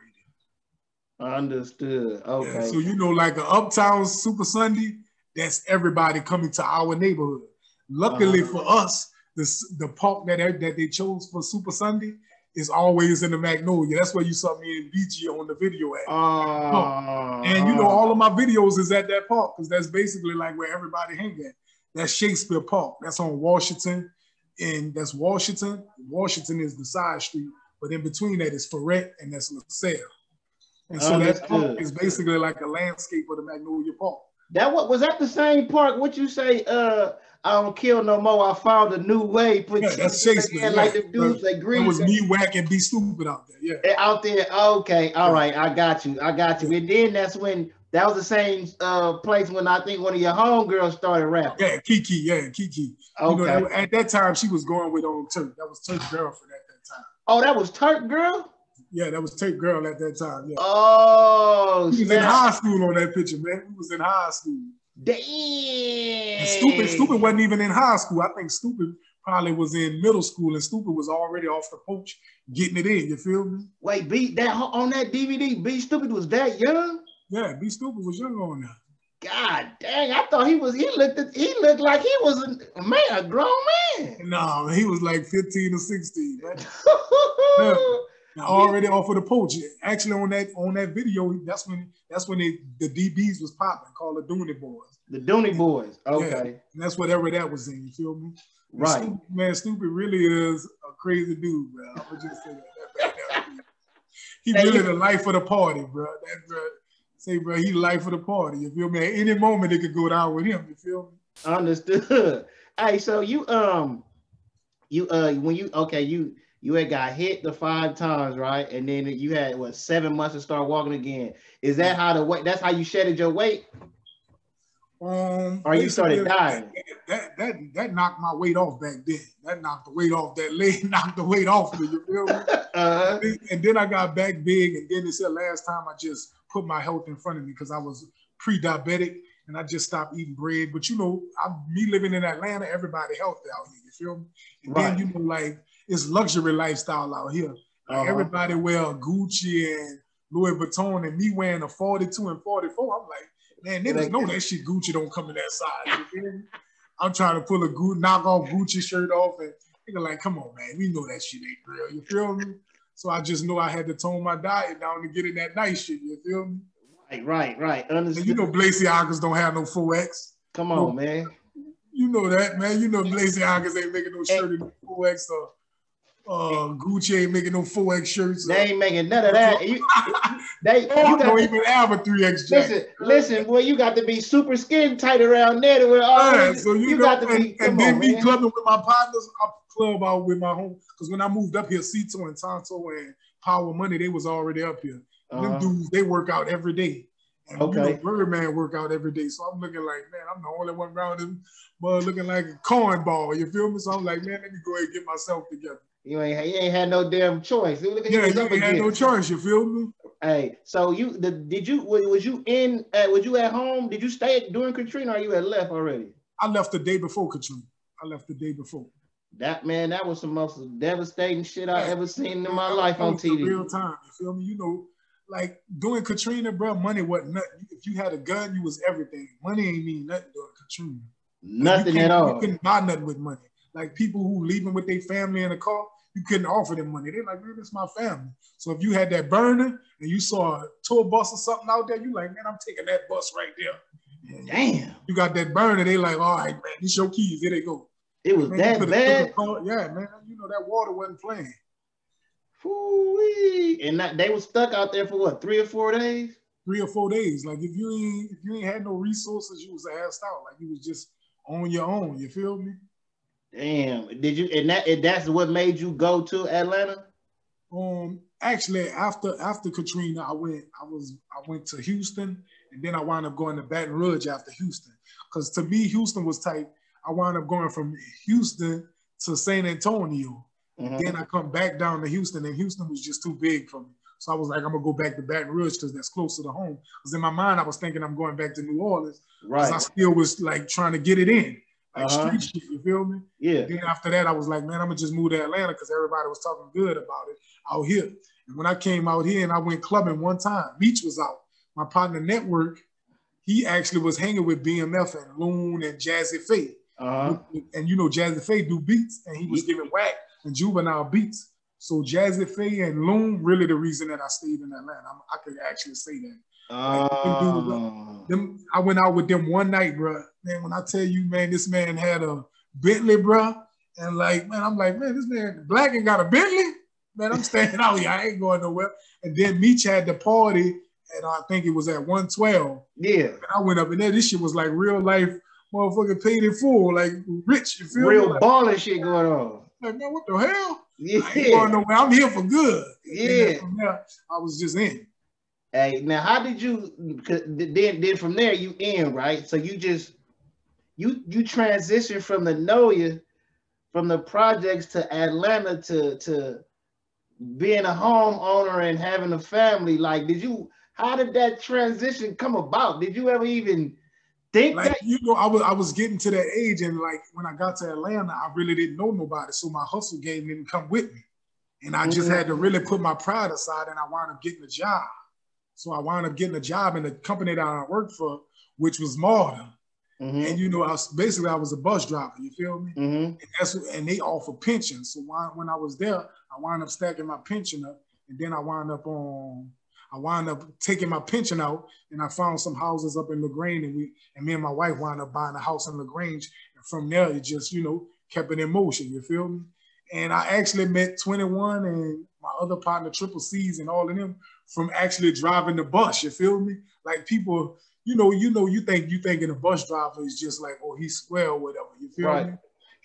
I understood. Okay. Yeah, so you know, like an uptown Super Sunday, that's everybody coming to our neighborhood. Luckily uh-huh. for us, this the park that that they chose for Super Sunday is always in the Magnolia. That's where you saw me and BG on the video at. Uh, and you know, all of my videos is at that park because that's basically like where everybody hang at. That's Shakespeare Park. That's on Washington, and that's Washington. Washington is the side street, but in between that is Freret and that's LaSalle. And so that park is basically like a landscape of the Magnolia Park. That what was that the same park? What you say? Uh, I don't kill no more. I found a new way. Put yeah, that's Shakespeare. Yeah. Like the dudes that agree. It was me whack and B Stupid out there. Yeah. Out there. Okay. All yeah. right. I got you. I got you. And then that's when that was the same uh, place when I think one of your homegirls started rapping. Yeah, Kiki. Yeah, Kiki. Okay. You know, at that time, she was going with on Turk. That was Turk girlfriend at that time. Oh, that was Turk girl. Yeah, that was Turk girl at that time. Yeah. Oh, he was in high school on that picture, man. He was in high school. Damn. And Stupid, Stupid wasn't even in high school. I think Stupid probably was in middle school, and Stupid was already off the porch getting it in. You feel me? Wait, B that on that DVD, B Stupid was that young? Yeah, B Stupid was young on that. God dang! I thought he was. He looked. At, he looked like he was a man, a grown man. No, he was like fifteen or sixteen. *laughs* yeah already off of the poach. Actually, on that on that video, that's when that's when they, the DBs was popping, called the Dooney Boys. The Dooney Boys. Okay. Yeah, and that's whatever that was in. You feel me? Right. Stupid, man, stupid really is a crazy dude, bro. I would just say that. he really the life of the party, bro. That bro. Say, bro, he the life of the party. You feel me? At any moment it could go down with him. You feel me? Understood. *laughs* Hey, so you um you uh when you okay you you had got hit the five times right and then you had what seven months to start walking again is that how the weight that's how you shedded your weight um or you started dying that, that that knocked my weight off back then that knocked the weight off that leg *laughs* knocked the weight off me you feel me *laughs* uh-huh. and then i got back big and then they said last time i just put my health in front of me because i was pre-diabetic and I just stopped eating bread. But you know, I'm me living in Atlanta, everybody healthy out here. You feel me? And right. then you know, like it's luxury lifestyle out here. Like uh-huh. everybody wear Gucci and Louis Vuitton, and me wearing a 42 and 44. I'm like, man, niggas know that shit Gucci don't come in that size. You feel me? I'm trying to pull a Gucci, knock off Gucci shirt off, and nigga like, come on, man, we know that shit ain't real. You feel me? So I just know I had to tone my diet down to get in that nice shit. You feel me? Right, right, right. Understood. you know Balenciagas don't have no full X. Come on, no, man. You know that, man. You know Balenciagas ain't making no shirt in full X or uh, Gucci ain't making no four X shirts. They ain't making none of that. *laughs* You, they you don't even have a three X. Listen, listen, boy, you got to be super skin tight around there to wear all. Yeah, so you, you know, got to and, be. And then me clubbing with my partners. I club out with my home because when I moved up here, Cito and Tonto and Power Money, they was already up here. Uh-huh. Them dudes, they work out every day. And okay. you know, Birdman work out every day. So I'm looking like, man, I'm the only one around him, but looking like a cornball. You feel me? So I'm like, man, let me go ahead and get myself together. You ain't, you ain't had no damn choice. Look at yeah, you ain't had no choice. You feel me? Hey, so you the did you was you in uh, was you at home? Did you stay during Katrina or you had left already? I left the day before Katrina. I left the day before. That man, that was the most devastating shit I ever seen in my life on TV. Real time, you feel me? You know, like doing Katrina, bro, money wasn't nothing. If you had a gun, you was everything. Money ain't mean nothing during Katrina. Nothing at all. You couldn't buy nothing with money. Like people who leaving with their family in a car, you couldn't offer them money. They're like, man, this my family. So if you had that burner and you saw a tour bus or something out there, you like, man, I'm taking that bus right there. Damn. You got that burner, they like, all right, man, these your keys. Here they go. It was man, that bad. Yeah, man. You know that water wasn't playing. Ooh-wee. And that, they were stuck out there for what, three or four days? Three or four days. Like if you ain't if you ain't had no resources, you was asked out. Like you was just on your own. You feel me? Damn. Did you and that and that's what made you go to Atlanta? Um actually after after Katrina, I went I was I went to Houston and then I wound up going to Baton Rouge after Houston. Cause to me, Houston was tight. I wound up going from Houston to San Antonio. Mm-hmm. Then I come back down to Houston, and Houston was just too big for me. So I was like, I'm gonna go back to Baton Rouge because that's closer to home. Because in my mind, I was thinking I'm going back to New Orleans. Right. I still was like trying to get it in, like uh-huh. street shit. You feel me? Yeah. Then after that, I was like, man, I'm gonna just move to Atlanta because everybody was talking good about it out here. And when I came out here and I went clubbing one time, Meech was out. My partner Network, he actually was hanging with BMF and Loon and Jazze Pha. Uh-huh. And you know, Jazze Pha do beats, and he was giving whack and juvenile beats. So Jazze Pha and Loon really the reason that I stayed in Atlanta. I'm, i could actually say that. Uh, like, them, them, I went out with them one night, bro. Man, when I tell you, man, this man had a Bentley, bro, and like, man, I'm like, man, this man black and got a Bentley. Man, I'm staying out here. I ain't going nowhere. And then Meech had the party, and I think it was at 112. Yeah. And I went up in there. This shit was like real life, motherfucker paid in full, like rich. You feel real me? balling shit going on. Like, man, what the hell? Yeah. I ain't going nowhere. I'm here for good. Yeah. There, I was just in. Hey, now how did you then then from there you end right? So you just you you transition from the Nolia from the projects to Atlanta to to being a homeowner and having a family. Like, did you how did that transition come about? Did you ever even think like, that you know, I was I was getting to that age, and like when I got to Atlanta, I really didn't know nobody, so my hustle game didn't come with me, and I just mm-hmm. had to really put my pride aside, and I wound up getting a job. So I wound up getting a job in the company that I worked for, which was MARTA. Mm-hmm. And you know, I was basically I was a bus driver. You feel me? Mm-hmm. And that's and they offer pensions. So when I was there, I wound up stacking my pension up, and then I wound up on I wound up taking my pension out and I found some houses up in LaGrange and we and me and my wife wound up buying a house in LaGrange. And from there it just, you know, kept it in motion, you feel me? And I actually met 21 and my other partner, Triple C's and all of them from actually driving the bus, you feel me? Like people, you know, you know, you think you thinking a bus driver is just like, oh, he's square or whatever, you feel right. me?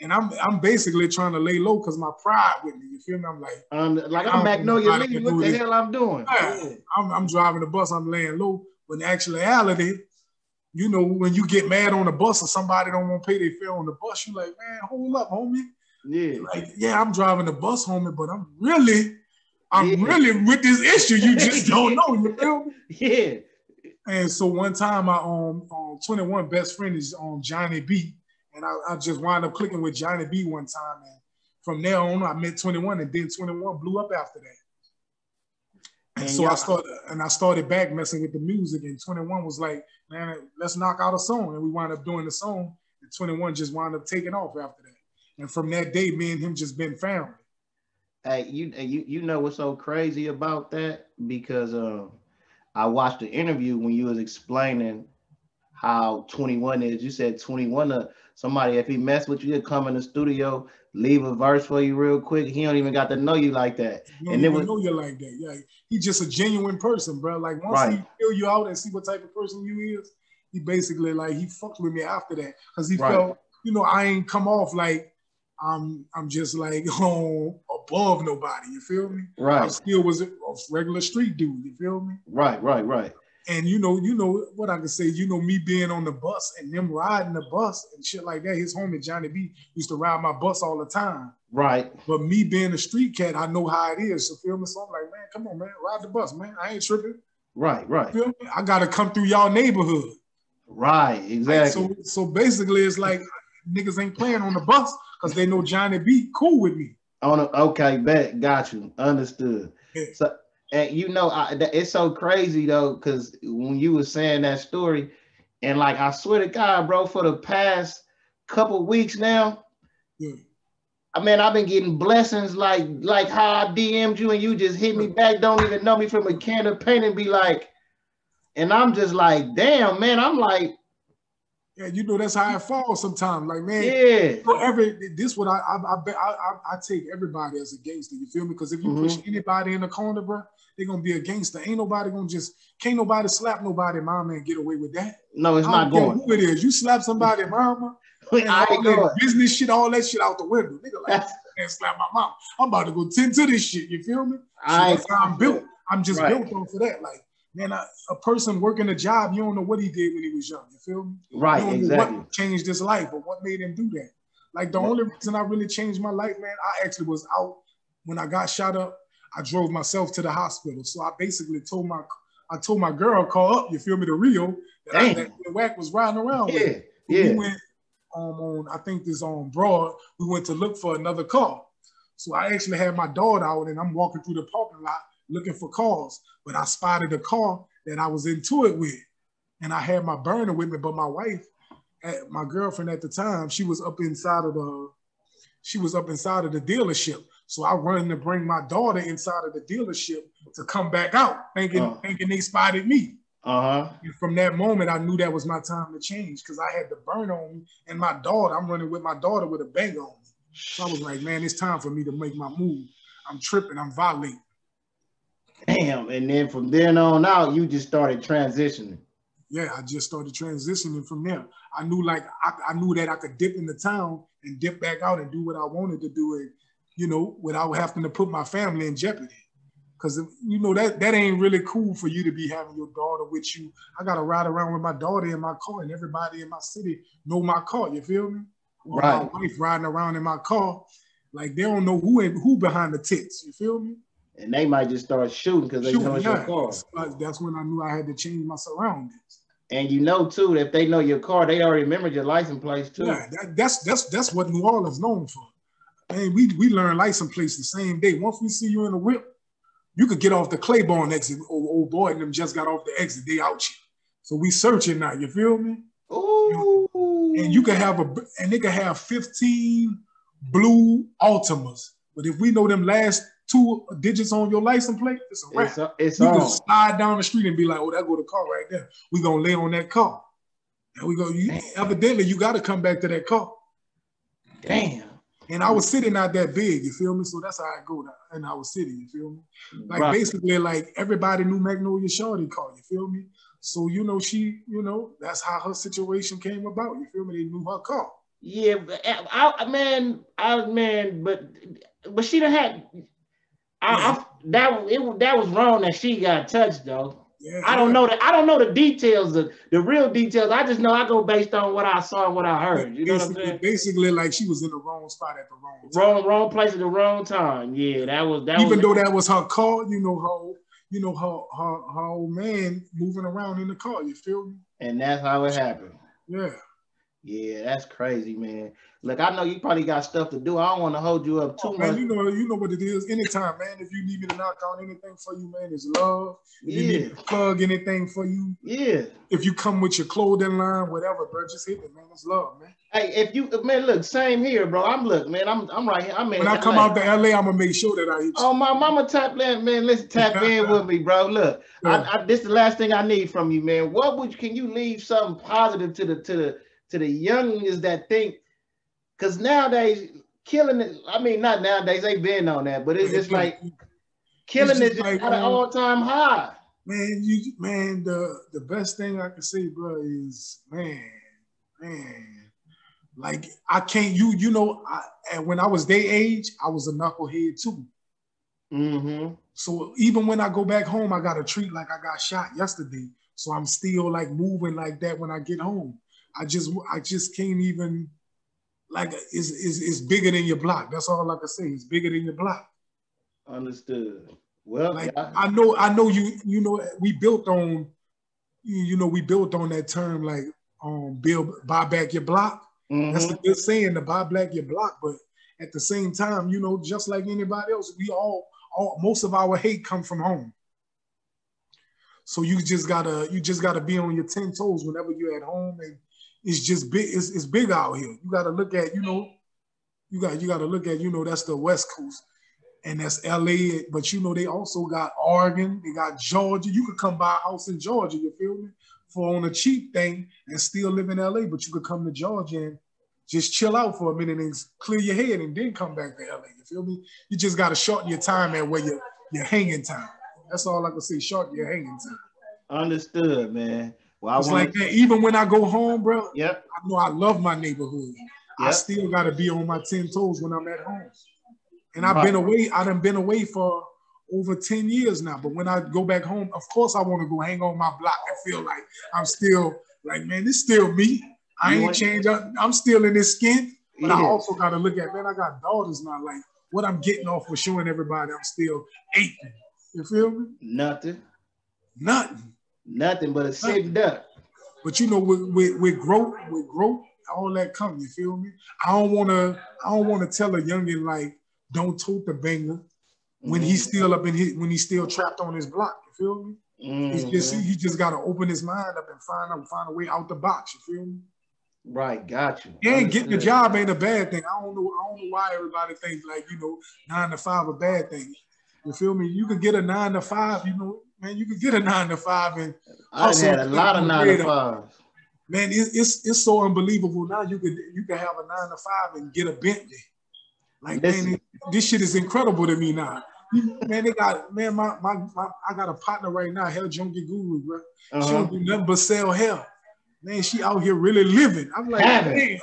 and I'm I'm basically trying to lay low because my pride with me. You feel me? I'm like, um, like I'm Magnolia Lee. What the this. hell I'm doing? Yeah. I'm, I'm driving the bus. I'm laying low. But in actuality, you know, when you get mad on the bus or somebody don't want to pay their fare on the bus, you like, man, hold up, homie. Yeah. Like, yeah, I'm driving the bus, homie, but I'm really, I'm yeah. really with this issue. You just *laughs* don't know. You feel me? Yeah. And so one time, my um, um 21 best friend is on um, Johnny B, and I, I just wound up clicking with Johnny B one time, and from there on, I met 21, and then 21 blew up after that. And, and so I started, and I started back messing with the music, and 21 was like, man, let's knock out a song. And we wound up doing the song. And 21 just wound up taking off after that. And from that day, me and him just been family. Hey, you you you know what's so crazy about that? Because uh, I watched the interview when you was explaining how 21 is. You said 21 uh, somebody if he mess with you, he come in the studio, leave a verse for you real quick. He don't even got to know you like that. He and even was, know you like that. Yeah, he's just a genuine person, bro. Like once right. he feel you out and see what type of person you is, he basically like he fucked with me after that because he right. felt, you know, I ain't come off like I'm I'm just like *laughs* oh above nobody. You feel me? Right. I still was a regular street dude. You feel me? Right, right, right. And you know, you know what I can say. You know, me being on the bus and them riding the bus and shit like that. His homie Johnny B used to ride my bus all the time. Right. But me being a street cat, I know how it is. So feel me? So I'm like, man, come on, man, ride the bus, man. I ain't tripping. Right, right. Feel me? I gotta come through y'all neighborhood. Right, exactly. so, so basically, it's like niggas ain't playing on the bus because they know Johnny B cool with me. On a, okay, bet, got you, understood. *laughs* So and you know, I, it's so crazy though, because when you were saying that story, and like I swear to God, bro, for the past couple weeks now, yeah. I mean, I've been getting blessings like like how I DM'd you and you just hit me back, don't even know me from a can of paint and be like, and I'm just like, damn, man, I'm like, yeah, you know that's how I fall sometimes. Like man, yeah. So every this what I I I, I, I take everybody as a gangster. You feel me? Because if you mm-hmm. push anybody in the corner, bro, they're gonna be a gangster. Ain't nobody gonna just can't nobody slap nobody, mama, and get away with that. No, it's not going. Who it is? You slap somebody, *laughs* mama. Man, all that business shit, all that shit out the window. Nigga, like *laughs* and slap my mom. I'm about to go tend to this shit. You feel me? I, that's how I'm built. I'm just right. built on for that. Like, man, I, a person working a job, you don't know what he did when he was young. You feel me? Right, exactly. what changed his life or what made him do that. Like the right. only reason I really changed my life, man, I actually was out when I got shot up I drove myself to the hospital. So I basically told my I told my girl, call up, you feel me, the Rio that, I, that Wack was riding around yeah, with. Yeah. We went um, on, I think this on Broad, we went to look for another car. So I actually had my daughter out and I'm walking through the parking lot looking for cars, but I spotted a car that I was into it with. And I had my burner with me, but my wife, my girlfriend at the time, she was up inside of the, she was up inside of the dealership. So I run to bring my daughter inside of the dealership to come back out, thinking uh, thinking they spotted me. Uh-huh. And from that moment, I knew that was my time to change because I had the burn on me and my daughter. I'm running with my daughter with a bang on me. So I was like, man, it's time for me to make my move. I'm tripping. I'm violating. Damn. And then from then on out, you just started transitioning. Yeah, I just started transitioning from there. I knew like I, I knew that I could dip in the town and dip back out and do what I wanted to do. And you know, without having to put my family in jeopardy. Cause you know that that ain't really cool for you to be having your daughter with you. I gotta ride around with my daughter in my car, and everybody in my city know my car. You feel me? Right. My wife riding around in my car, like they don't know who who behind the tits. You feel me? And they might just start shooting because they shooting, know it's yeah. your car. That's when I knew I had to change my surroundings. And you know too, that if they know your car, they already remembered your license plate too. Yeah, that, that's that's that's what New Orleans known for. Man, we we learn license plates the same day. Once we see you in a whip, you could get off the Claiborne exit. Oh, old boy and them just got off the exit. They out you. So we searching now. You feel me? Ooh. And you can have a and they can have 15 blue Altimas. But if we know them last two digits on your license plate, it's a wrap. It's, a, it's you on. can slide down the street and be like, oh, that go the car right there. We gonna lay on that car. And we go, you, evidently you gotta come back to that car. Damn. And I was sitting not that big, you feel me? So that's how I go in our city, you feel me? Like right. basically, like everybody knew Magnolia Shorty called, you feel me? So you know, she, you know, that's how her situation came about. You feel me? They knew her call. Yeah, eh, I, man, I man, but but she done had. I. I that it that was wrong that she got touched though. Yeah, I don't know that. I don't know the details, the, the real details. I just know I go based on what I saw and what I heard. You know what I'm saying? Basically, like she was in the wrong spot at the wrong time. wrong wrong place at the wrong time. Yeah, that was that. Even was, though that was her car, you know how you know her her her old man moving around in the car. You feel me? And that's how it happened. Yeah. Yeah, that's crazy, man. Look, I know you probably got stuff to do. I don't want to hold you up oh, too oh, man, much. You know, you know what it is. Anytime, man. If you need me to knock on anything for you, man, it's love. If yeah. you need to plug anything for you. Yeah. If you come with your clothing line, whatever, bro, just hit it, man. It's love, man. Hey, if you man, look, same here, bro. I'm look, man. I'm I'm right here. I'm in. When I come out to LA, I'm gonna make sure that I hit you. Oh, my mama tap in, man. Let's tap *laughs* in with me, bro. Look, yeah. I, I, this is the last thing I need from you, man. What would can you leave something positive to the to the to the youngest that think, because nowadays killing it. I mean, not nowadays they've been on that, but it's just like killing it like, at an all time high. Man, you man, the the best thing I can say, bro, is man, man, like I can't. You you know, I, and when I was their age, I was a knucklehead too. Mm-hmm. So even when I go back home, I got a treat like I got shot yesterday. So I'm still like moving like that when I get home. I just I just can't even like it's, it's, it's bigger than your block. That's all I can say. It's bigger than your block. Understood. Well, like, I, I know I know you you know we built on you know we built on that term like um build buy back your block. Mm-hmm. That's a good saying to buy back your block, but at the same time, you know, just like anybody else, we all all most of our hate come from home. So you just gotta you just gotta be on your ten toes whenever you're at home and it's just big. It's, it's big out here. You got to look at, you know, you got you got to look at, you know, that's the West Coast, and that's L.A. But you know, they also got Oregon. They got Georgia. You could come buy a house in Georgia. You feel me? For on a cheap thing and still live in L.A. But you could come to Georgia and just chill out for a minute and clear your head and then come back to LA. You feel me? You just gotta shorten your time at where you're hanging time. That's all I can say. Shorten your hanging time. Understood, man. Well, I it's like that. Even when I go home, bro. Yep. I know I love my neighborhood. Yep. I still got to be on my ten toes when I'm at home. And I've right. been away. I done been away for over 10 years now. But when I go back home, of course I want to go hang on my block and feel like I'm still like, man, this still me. I ain't changed. Up. I'm still in this skin. But yeah. I also got to look at, man, I got daughters now. Like what I'm getting off for showing everybody I'm still aching. You feel me? Nothing. Nothing. Nothing but a sitting duck. But you know, with, with, with growth, with growth, all that come. You feel me? I don't wanna, I don't wanna tell a youngin like, don't tote the banger when mm-hmm. he's still up in his, when he's still trapped on his block. You feel me? Mm-hmm. He's just he just gotta open his mind up and find out, find a way out the box. You feel me? Right, got you. And Understood. getting a job ain't a bad thing. I don't know. I don't know why everybody thinks like you know nine to five a bad thing. You feel me? You can get a nine to five. You know, man, you could get a nine to five and I had a lot of nine to fives. Man, it's, it's it's so unbelievable. Now you could you can have a nine to five and get a Bentley. Like man, this shit is incredible to me now. Man, they got man, my, my, my I got a partner right now, Hell Junkie Guru, bro. Uh-huh. She don't do nothing but sell hell. Man, she out here really living. I'm like, damn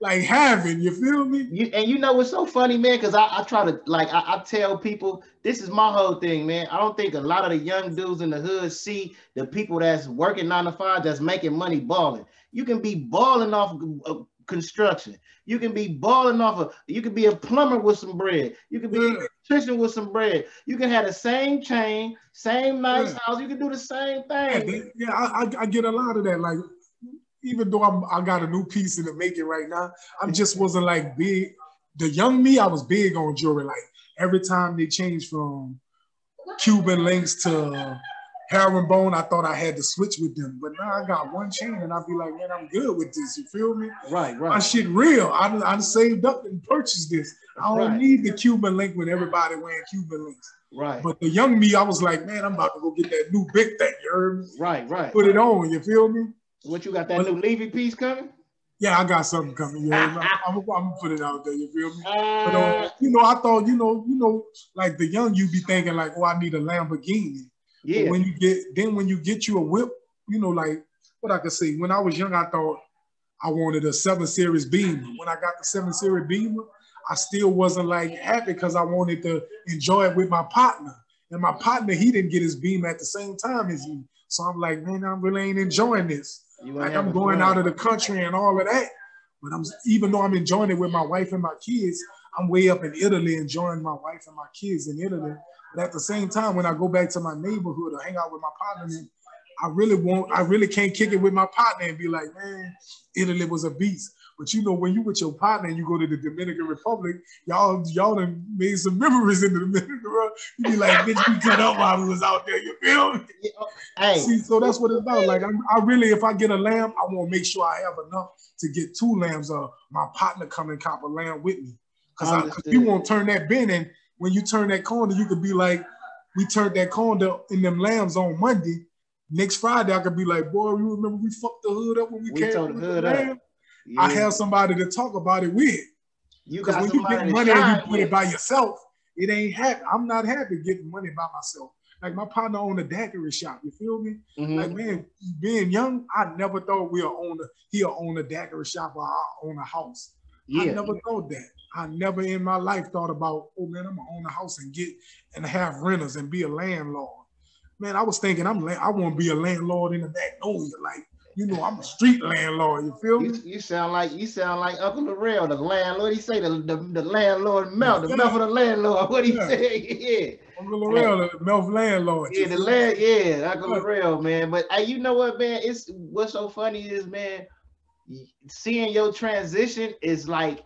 like having. You feel me? You, and you know what's so funny, man? Because I, I try to like I, I, tell people this is my whole thing, man. I don't think a lot of the young dudes in the hood see the people that's working nine to five that's making money balling. You can be balling off of construction. You can be balling off of. You can be a plumber with some bread. You can be yeah. an electrician with some bread. You can have the same chain, same nice yeah. house. You can do the same thing. Yeah, I, I, I get a lot of that. Like even though I'm, I got a new piece in the making right now, I just wasn't like big. The young me, I was big on jewelry. Like every time they changed from Cuban links to herringbone, I thought I had to switch with them. But now I got one chain and I'll be like, man, I'm good with this. You feel me? Right, right. My shit real. I, I saved up and purchased this. I don't right. need the Cuban link when everybody wearing Cuban links. Right. But the young me, I was like, man, I'm about to go get that new big thing. You heard me? Right, right. Put it on. You feel me? What you got that new Levee piece coming? Yeah, I got something coming. Yeah, I'm, I'm, I'm, gonna put it out there. You feel me? Uh, but uh, you know, I thought you know, you know, like the young you be thinking like, oh, I need a Lamborghini. Yeah. But when you get then when you get you a whip, you know, like what I could say. When I was young, I thought I wanted a seven series Beamer. When I got the seven series Beamer, I still wasn't like happy because I wanted to enjoy it with my partner. And my partner, he didn't get his beam at the same time as me. So I'm like, man, I really ain't enjoying this. Like I'm going out of the country and all of that. But I'm even though I'm enjoying it with my wife and my kids, I'm way up in Italy enjoying my wife and my kids in Italy. But at the same time, when I go back to my neighborhood or hang out with my partner, I really won't, I really can't kick it with my partner and be like, man, Italy was a beast. But you know, when you with your partner and you go to the Dominican Republic, y'all y'all done made some memories in the Dominican Republic. You be like, bitch, we cut up while we was out there. You feel me? Hey. See, so that's what it's about. Like, I'm, I really, if I get a lamb, I want to make sure I have enough to get two lambs. Uh, my partner come and cop a lamb with me, because you won't turn that bin. And when you turn that corner, you could be like, we turned that corner in them lambs on Monday. Next Friday, I could be like, boy, you remember we fucked the hood up when we, we came the hood the up. Yeah. I have somebody to talk about it with. You got when you get money and you put with. it by yourself, it ain't happy. I'm not happy getting money by myself. Like my partner owned a daiquiri shop. You feel me? Mm-hmm. Like man, being young, I never thought we'll own a he'll own a daiquiri shop or I'll own a house. Yeah. I never thought that. I never in my life thought about, oh man, I'm gonna own a house and get and have renters and be a landlord. Man, I was thinking I'm I want to be a landlord in the Magnolia. Like you know, I'm a street landlord. You feel me? You, you sound like you sound like Uncle Larrell, the landlord. He say the the, the landlord mouth, the mouth of the landlord. *laughs* What he yeah. say? yeah. Uncle Larrell, the mouth landlord. Yeah, the land. Yeah, Uncle yeah. Larrell, man. But hey, you know what, man? It's what's so funny is, man, seeing your transition is like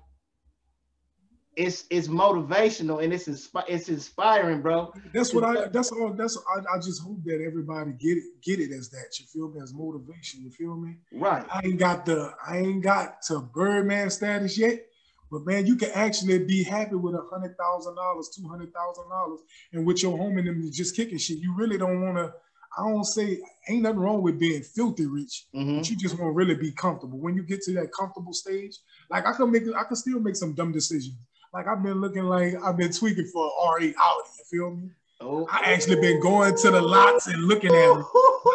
it's it's motivational and it's inspi- it's inspiring, bro. That's what I that's all that's I, I just hope that everybody get it get it as that. You feel me? As motivation. You feel me? Right. I ain't got the I ain't got to Birdman status yet. But man, you can actually be happy with a hundred thousand dollars, two hundred thousand dollars, and with your home and them just kicking shit. You really don't want to. I don't say ain't nothing wrong with being filthy rich, mm-hmm. but you just want to really be comfortable. When you get to that comfortable stage, like I can make, I can still make some dumb decisions. Like I've been looking like I've been tweaking for R8 Audi. You feel me? Oh. I actually been going to the lots and looking at them.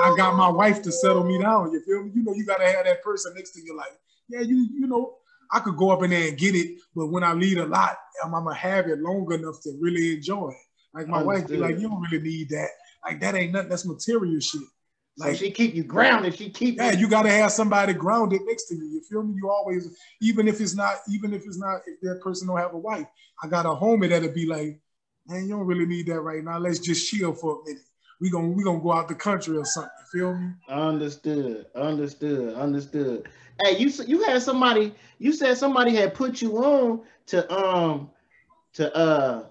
I got my wife to settle me down. You feel me? You know, you gotta have that person next to you. Like, yeah, you you know, I could go up in there and get it, but when I lead a lot, um, I'm, I'm gonna have it long enough to really enjoy it. Like my wife be like, you don't really need that. Like that ain't nothing. That's material shit. Like so she keep you grounded. She keep yeah. You, you got to have somebody grounded next to you. You feel me? You always, even if it's not, even if it's not, if that person don't have a wife, I got a homie that'll be like, man, you don't really need that right now. Let's just chill for a minute. We gonna we gonna go out the country or something. You feel me? Understood. Understood. Understood. Hey, you you had somebody. You said somebody had put you on to um to uh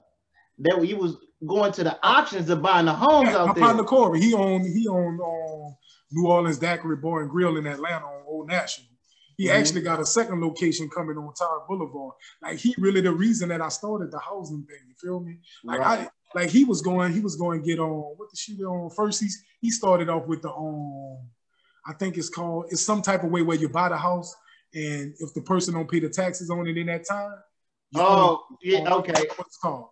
that you was going to the auctions of buying the homes yeah, out my there. My partner Corey, he owned he owned um, New Orleans Daiquiri Bar and Grill in Atlanta on Old National. He mm-hmm. actually got a second location coming on Tower Boulevard. Like he really the reason that I started the housing thing. You feel me? Like right. I like he was going he was going to get on what the shit on first. He's he started off with the um I think it's called it's some type of way where you buy the house and if the person don't pay the taxes on it in that time. Oh yeah, okay. What's called?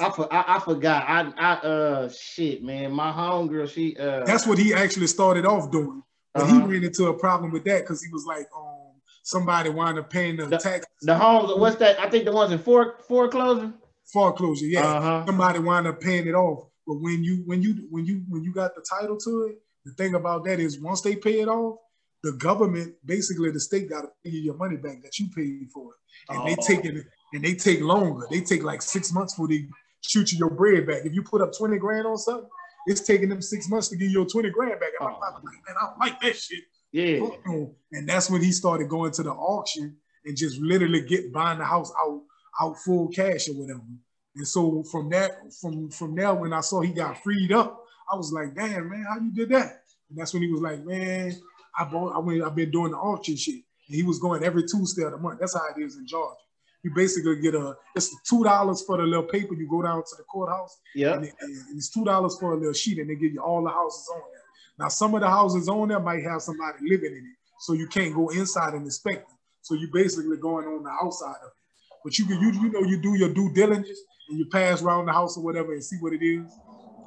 I, for, I, I forgot. I I uh shit, man. My homegirl, she uh that's what he actually started off doing. But uh-huh. he ran into a problem with that because he was like, um, somebody wound up paying the, the tax. The homes, what's that? I think the ones in fore, foreclosure. Foreclosure, yeah. Uh-huh. Somebody wound up paying it off. But when you when you when you when you got the title to it, the thing about that is once they pay it off, the government, basically the state got to pay you your money back that you paid for it. And oh. they take it and they take longer. They take like six months for they shoot you your bread back. If you put up 20 grand on something, it's taking them six months to give you your 20 grand back. And oh. I'm like, man, I don't like that shit. Yeah. And that's when he started going to the auction and just literally get buying the house out out full cash or whatever. And so from that, from from there, when I saw he got freed up, I was like, damn, man, how you did that? And that's when he was like, man, I bought, I went, I've been doing the auction shit. And he was going every Tuesday of the month. That's how it is in Georgia you basically get a it's two dollars for the little paper. You go down to the courthouse. Yeah. And, and, it's two dollars for a little sheet, and they give you all the houses on there. Now, some of the houses on there might have somebody living in it, so you can't go inside and inspect it. So you're basically going on the outside of it. But you can you, you know you do your due diligence and you pass around the house or whatever and see what it is.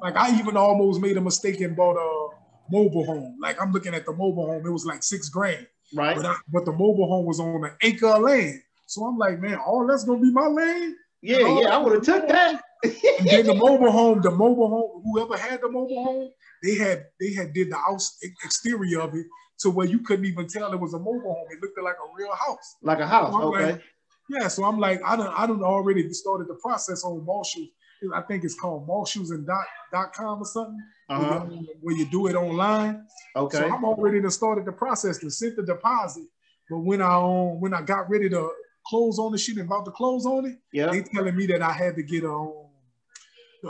Like I even almost made a mistake and bought a mobile home. Like I'm looking at the mobile home, it was like six grand. Right. But, I, but the mobile home was on an acre of land. So I'm like, man, all that's gonna be my land. Yeah, yeah, I would have took that. and then the mobile home, the mobile home, whoever had the mobile home, they had they had did the house exterior of it to where you couldn't even tell it was a mobile home. It looked like a real house. Like a house. So okay. Like, yeah, so I'm like, I don't I don't already started the process on Marshall. I think it's called Marshalls and dot, dot com or something. Uh-huh. Where, you, where, you, do it online. Okay. So I'm already started the process to send the deposit. But when I um, when I got ready to close on the shit and about to close on it, yeah. they telling me that I had to get a, um,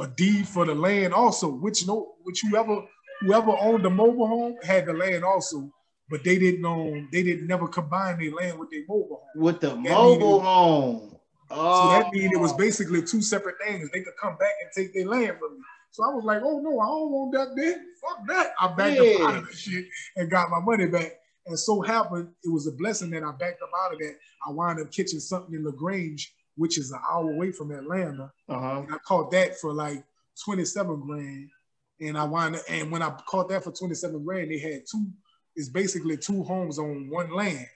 a deed for the land also, which no which whoever whoever owned the mobile home had the land also but they didn't own, they didn't never combine their land with their mobile home. With the that mobile home. Oh. So that means it was basically two separate things. They could come back and take their land from me. So I was like, oh no, I don't want that then. Fuck that. I backed yeah. up out of the shit and got my money back. And so happened, it was a blessing that I backed up out of that. I wound up catching something in LaGrange, which is an hour away from Atlanta. Uh-huh. And I caught that for like 27 grand. And I wound up, and when I caught that for 27 grand, they had two it's basically two homes on one land.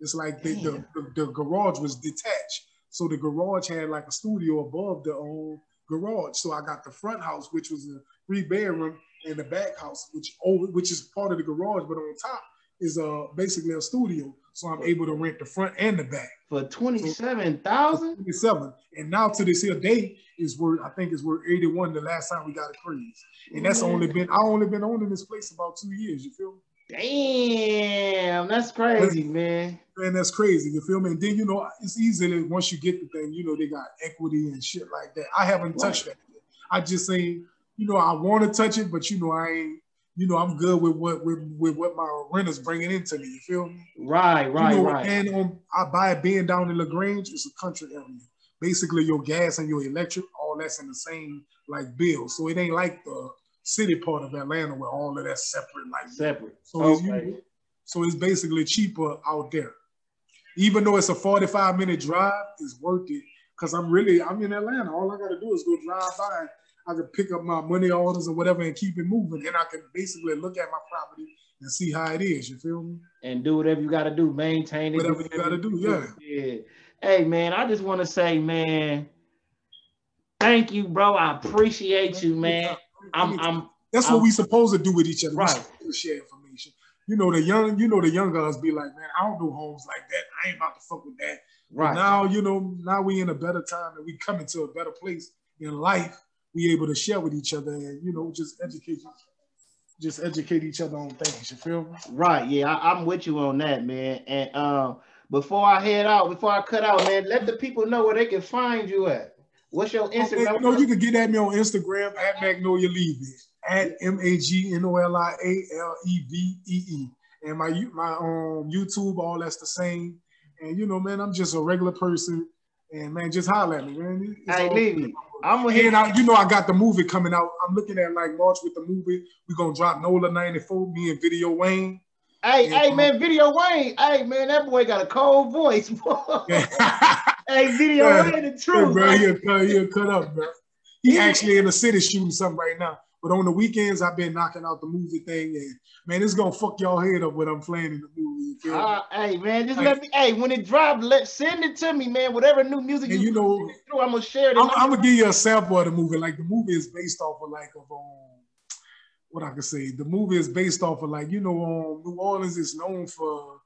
It's like the, the, the, the, garage was detached. So the garage had like a studio above the old garage. So I got the front house, which was a three bedroom, and the back house, which over, which is part of the garage, but on top is uh basically a studio. So I'm able to rent the front and the back for twenty seven thousand. Twenty seven, and now to this here day is worth I think it's worth eighty one. The last time we got a cruise, and that's only been I only been owning this place about two years. You feel me? Damn, that's crazy, man. Man, that's crazy. You feel me? And then you know, it's easy once you get the thing, you know, they got equity and shit like that. I haven't right. touched that. I just say, you know, I want to touch it, but you know, I ain't. You know, I'm good with what with, with what my renters bringing into me. You feel me? Right, right, you know, right. And um, I buy it being down in Lagrange. It's a country area. Basically, your gas and your electric, all that's in the same like bill. So it ain't like the city part of Atlanta where all of that's separate, like separate. So okay. it's so it's basically cheaper out there. Even though it's a 45 minute drive, it's worth it because I'm really I'm in Atlanta. All I gotta do is go drive by. I can pick up my money orders or whatever and keep it moving. And I can basically look at my property and see how it is. You feel me? And do whatever you gotta do, maintain it. Whatever you gotta do, yeah. Yeah. Hey man, I just want to say, man, thank you, bro. I appreciate you, man. I'm, I'm that's I'm, what we supposed to do with each other. Right. We share information. You know, the young, you know, the young guys be like, man, I don't do homes like that. I ain't about to fuck with that. Right. But now, you know, now we in a better time and we coming to a better place in life. We able to share with each other and you know just educate just educate each other on things. You feel me? Right. Yeah, I, am with you on that, man. And um, before I head out, before I cut out, man, let the people know where they can find you at. What's your Instagram? Okay, no, you can get at me on Instagram at Magnolia Levee at M A G N O L I A L E V E E. And my my um YouTube, all that's the same. And you know, man, I'm just a regular person. And man, just holler at me, man. It's hey, Levee, I'm gonna and I, you know, I got the movie coming out. I'm looking at like March with the movie. We're gonna drop Nola 94, me and Video Wayne. Hey, and, hey, um, man, Video Wayne. Hey, man, that boy got a cold voice. *laughs* *laughs* hey, Video yeah. Wayne, the truth. Hey, bro, he'll cut, he'll cut up, bro. He actually in the city shooting something right now. But on the weekends, I've been knocking out the movie thing, and man, it's gonna fuck y'all head up when I'm playing in the movie. Uh, hey man, just like, let me. Hey, when it drops, let send it to me, man. Whatever new music you, you know, through, I'm gonna share it. I'm, I'm, gonna give you a sample of the movie. Like the movie is based off of like of um, what I can say. The movie is based off of like you know, um, New Orleans is known for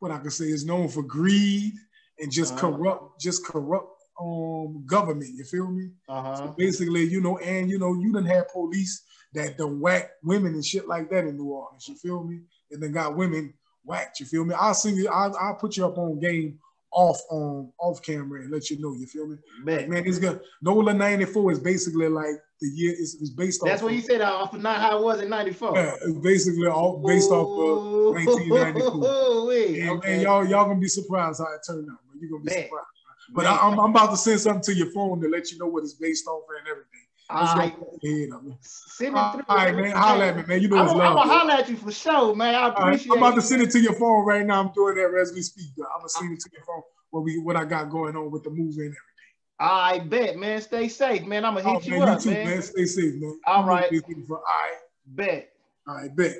what I can say is known for greed and just uh-huh. corrupt, just corrupt um government. You feel me? Uh-huh. So basically, you know, and you know, you didn't have police that don't whack women and shit like that in New Orleans. You feel me? And then got women whacked. You feel me? I'll sing you. I'll, I'll put you up on game off on off camera and let you know. You feel me? Man, like, man, it's good. Nola '94 is basically like the year is, is based off. That's what you said off of not how it was in '94. Yeah, it's basically all based Ooh. off of 1994. and, okay. and y'all y'all gonna be surprised how it turned out. But you're gonna be man. surprised. But I, am I'm, I'm about to send something to your phone to let you know what it's based off and everything. All right. Send it through. All right, man. Holla at me, man. You know it's I'm, love. I'm gonna holler at you for sure, man. I appreciate right. I'm about to send it to your phone right now. I'm doing that as we speak. I'm gonna send it to your phone what we what I got going on with the movie and everything. I bet, man. Stay safe, man. I'm gonna oh, hit oh, you man, up, you too, man. man. Stay safe, man. All right. All right. Bet. All right, bet.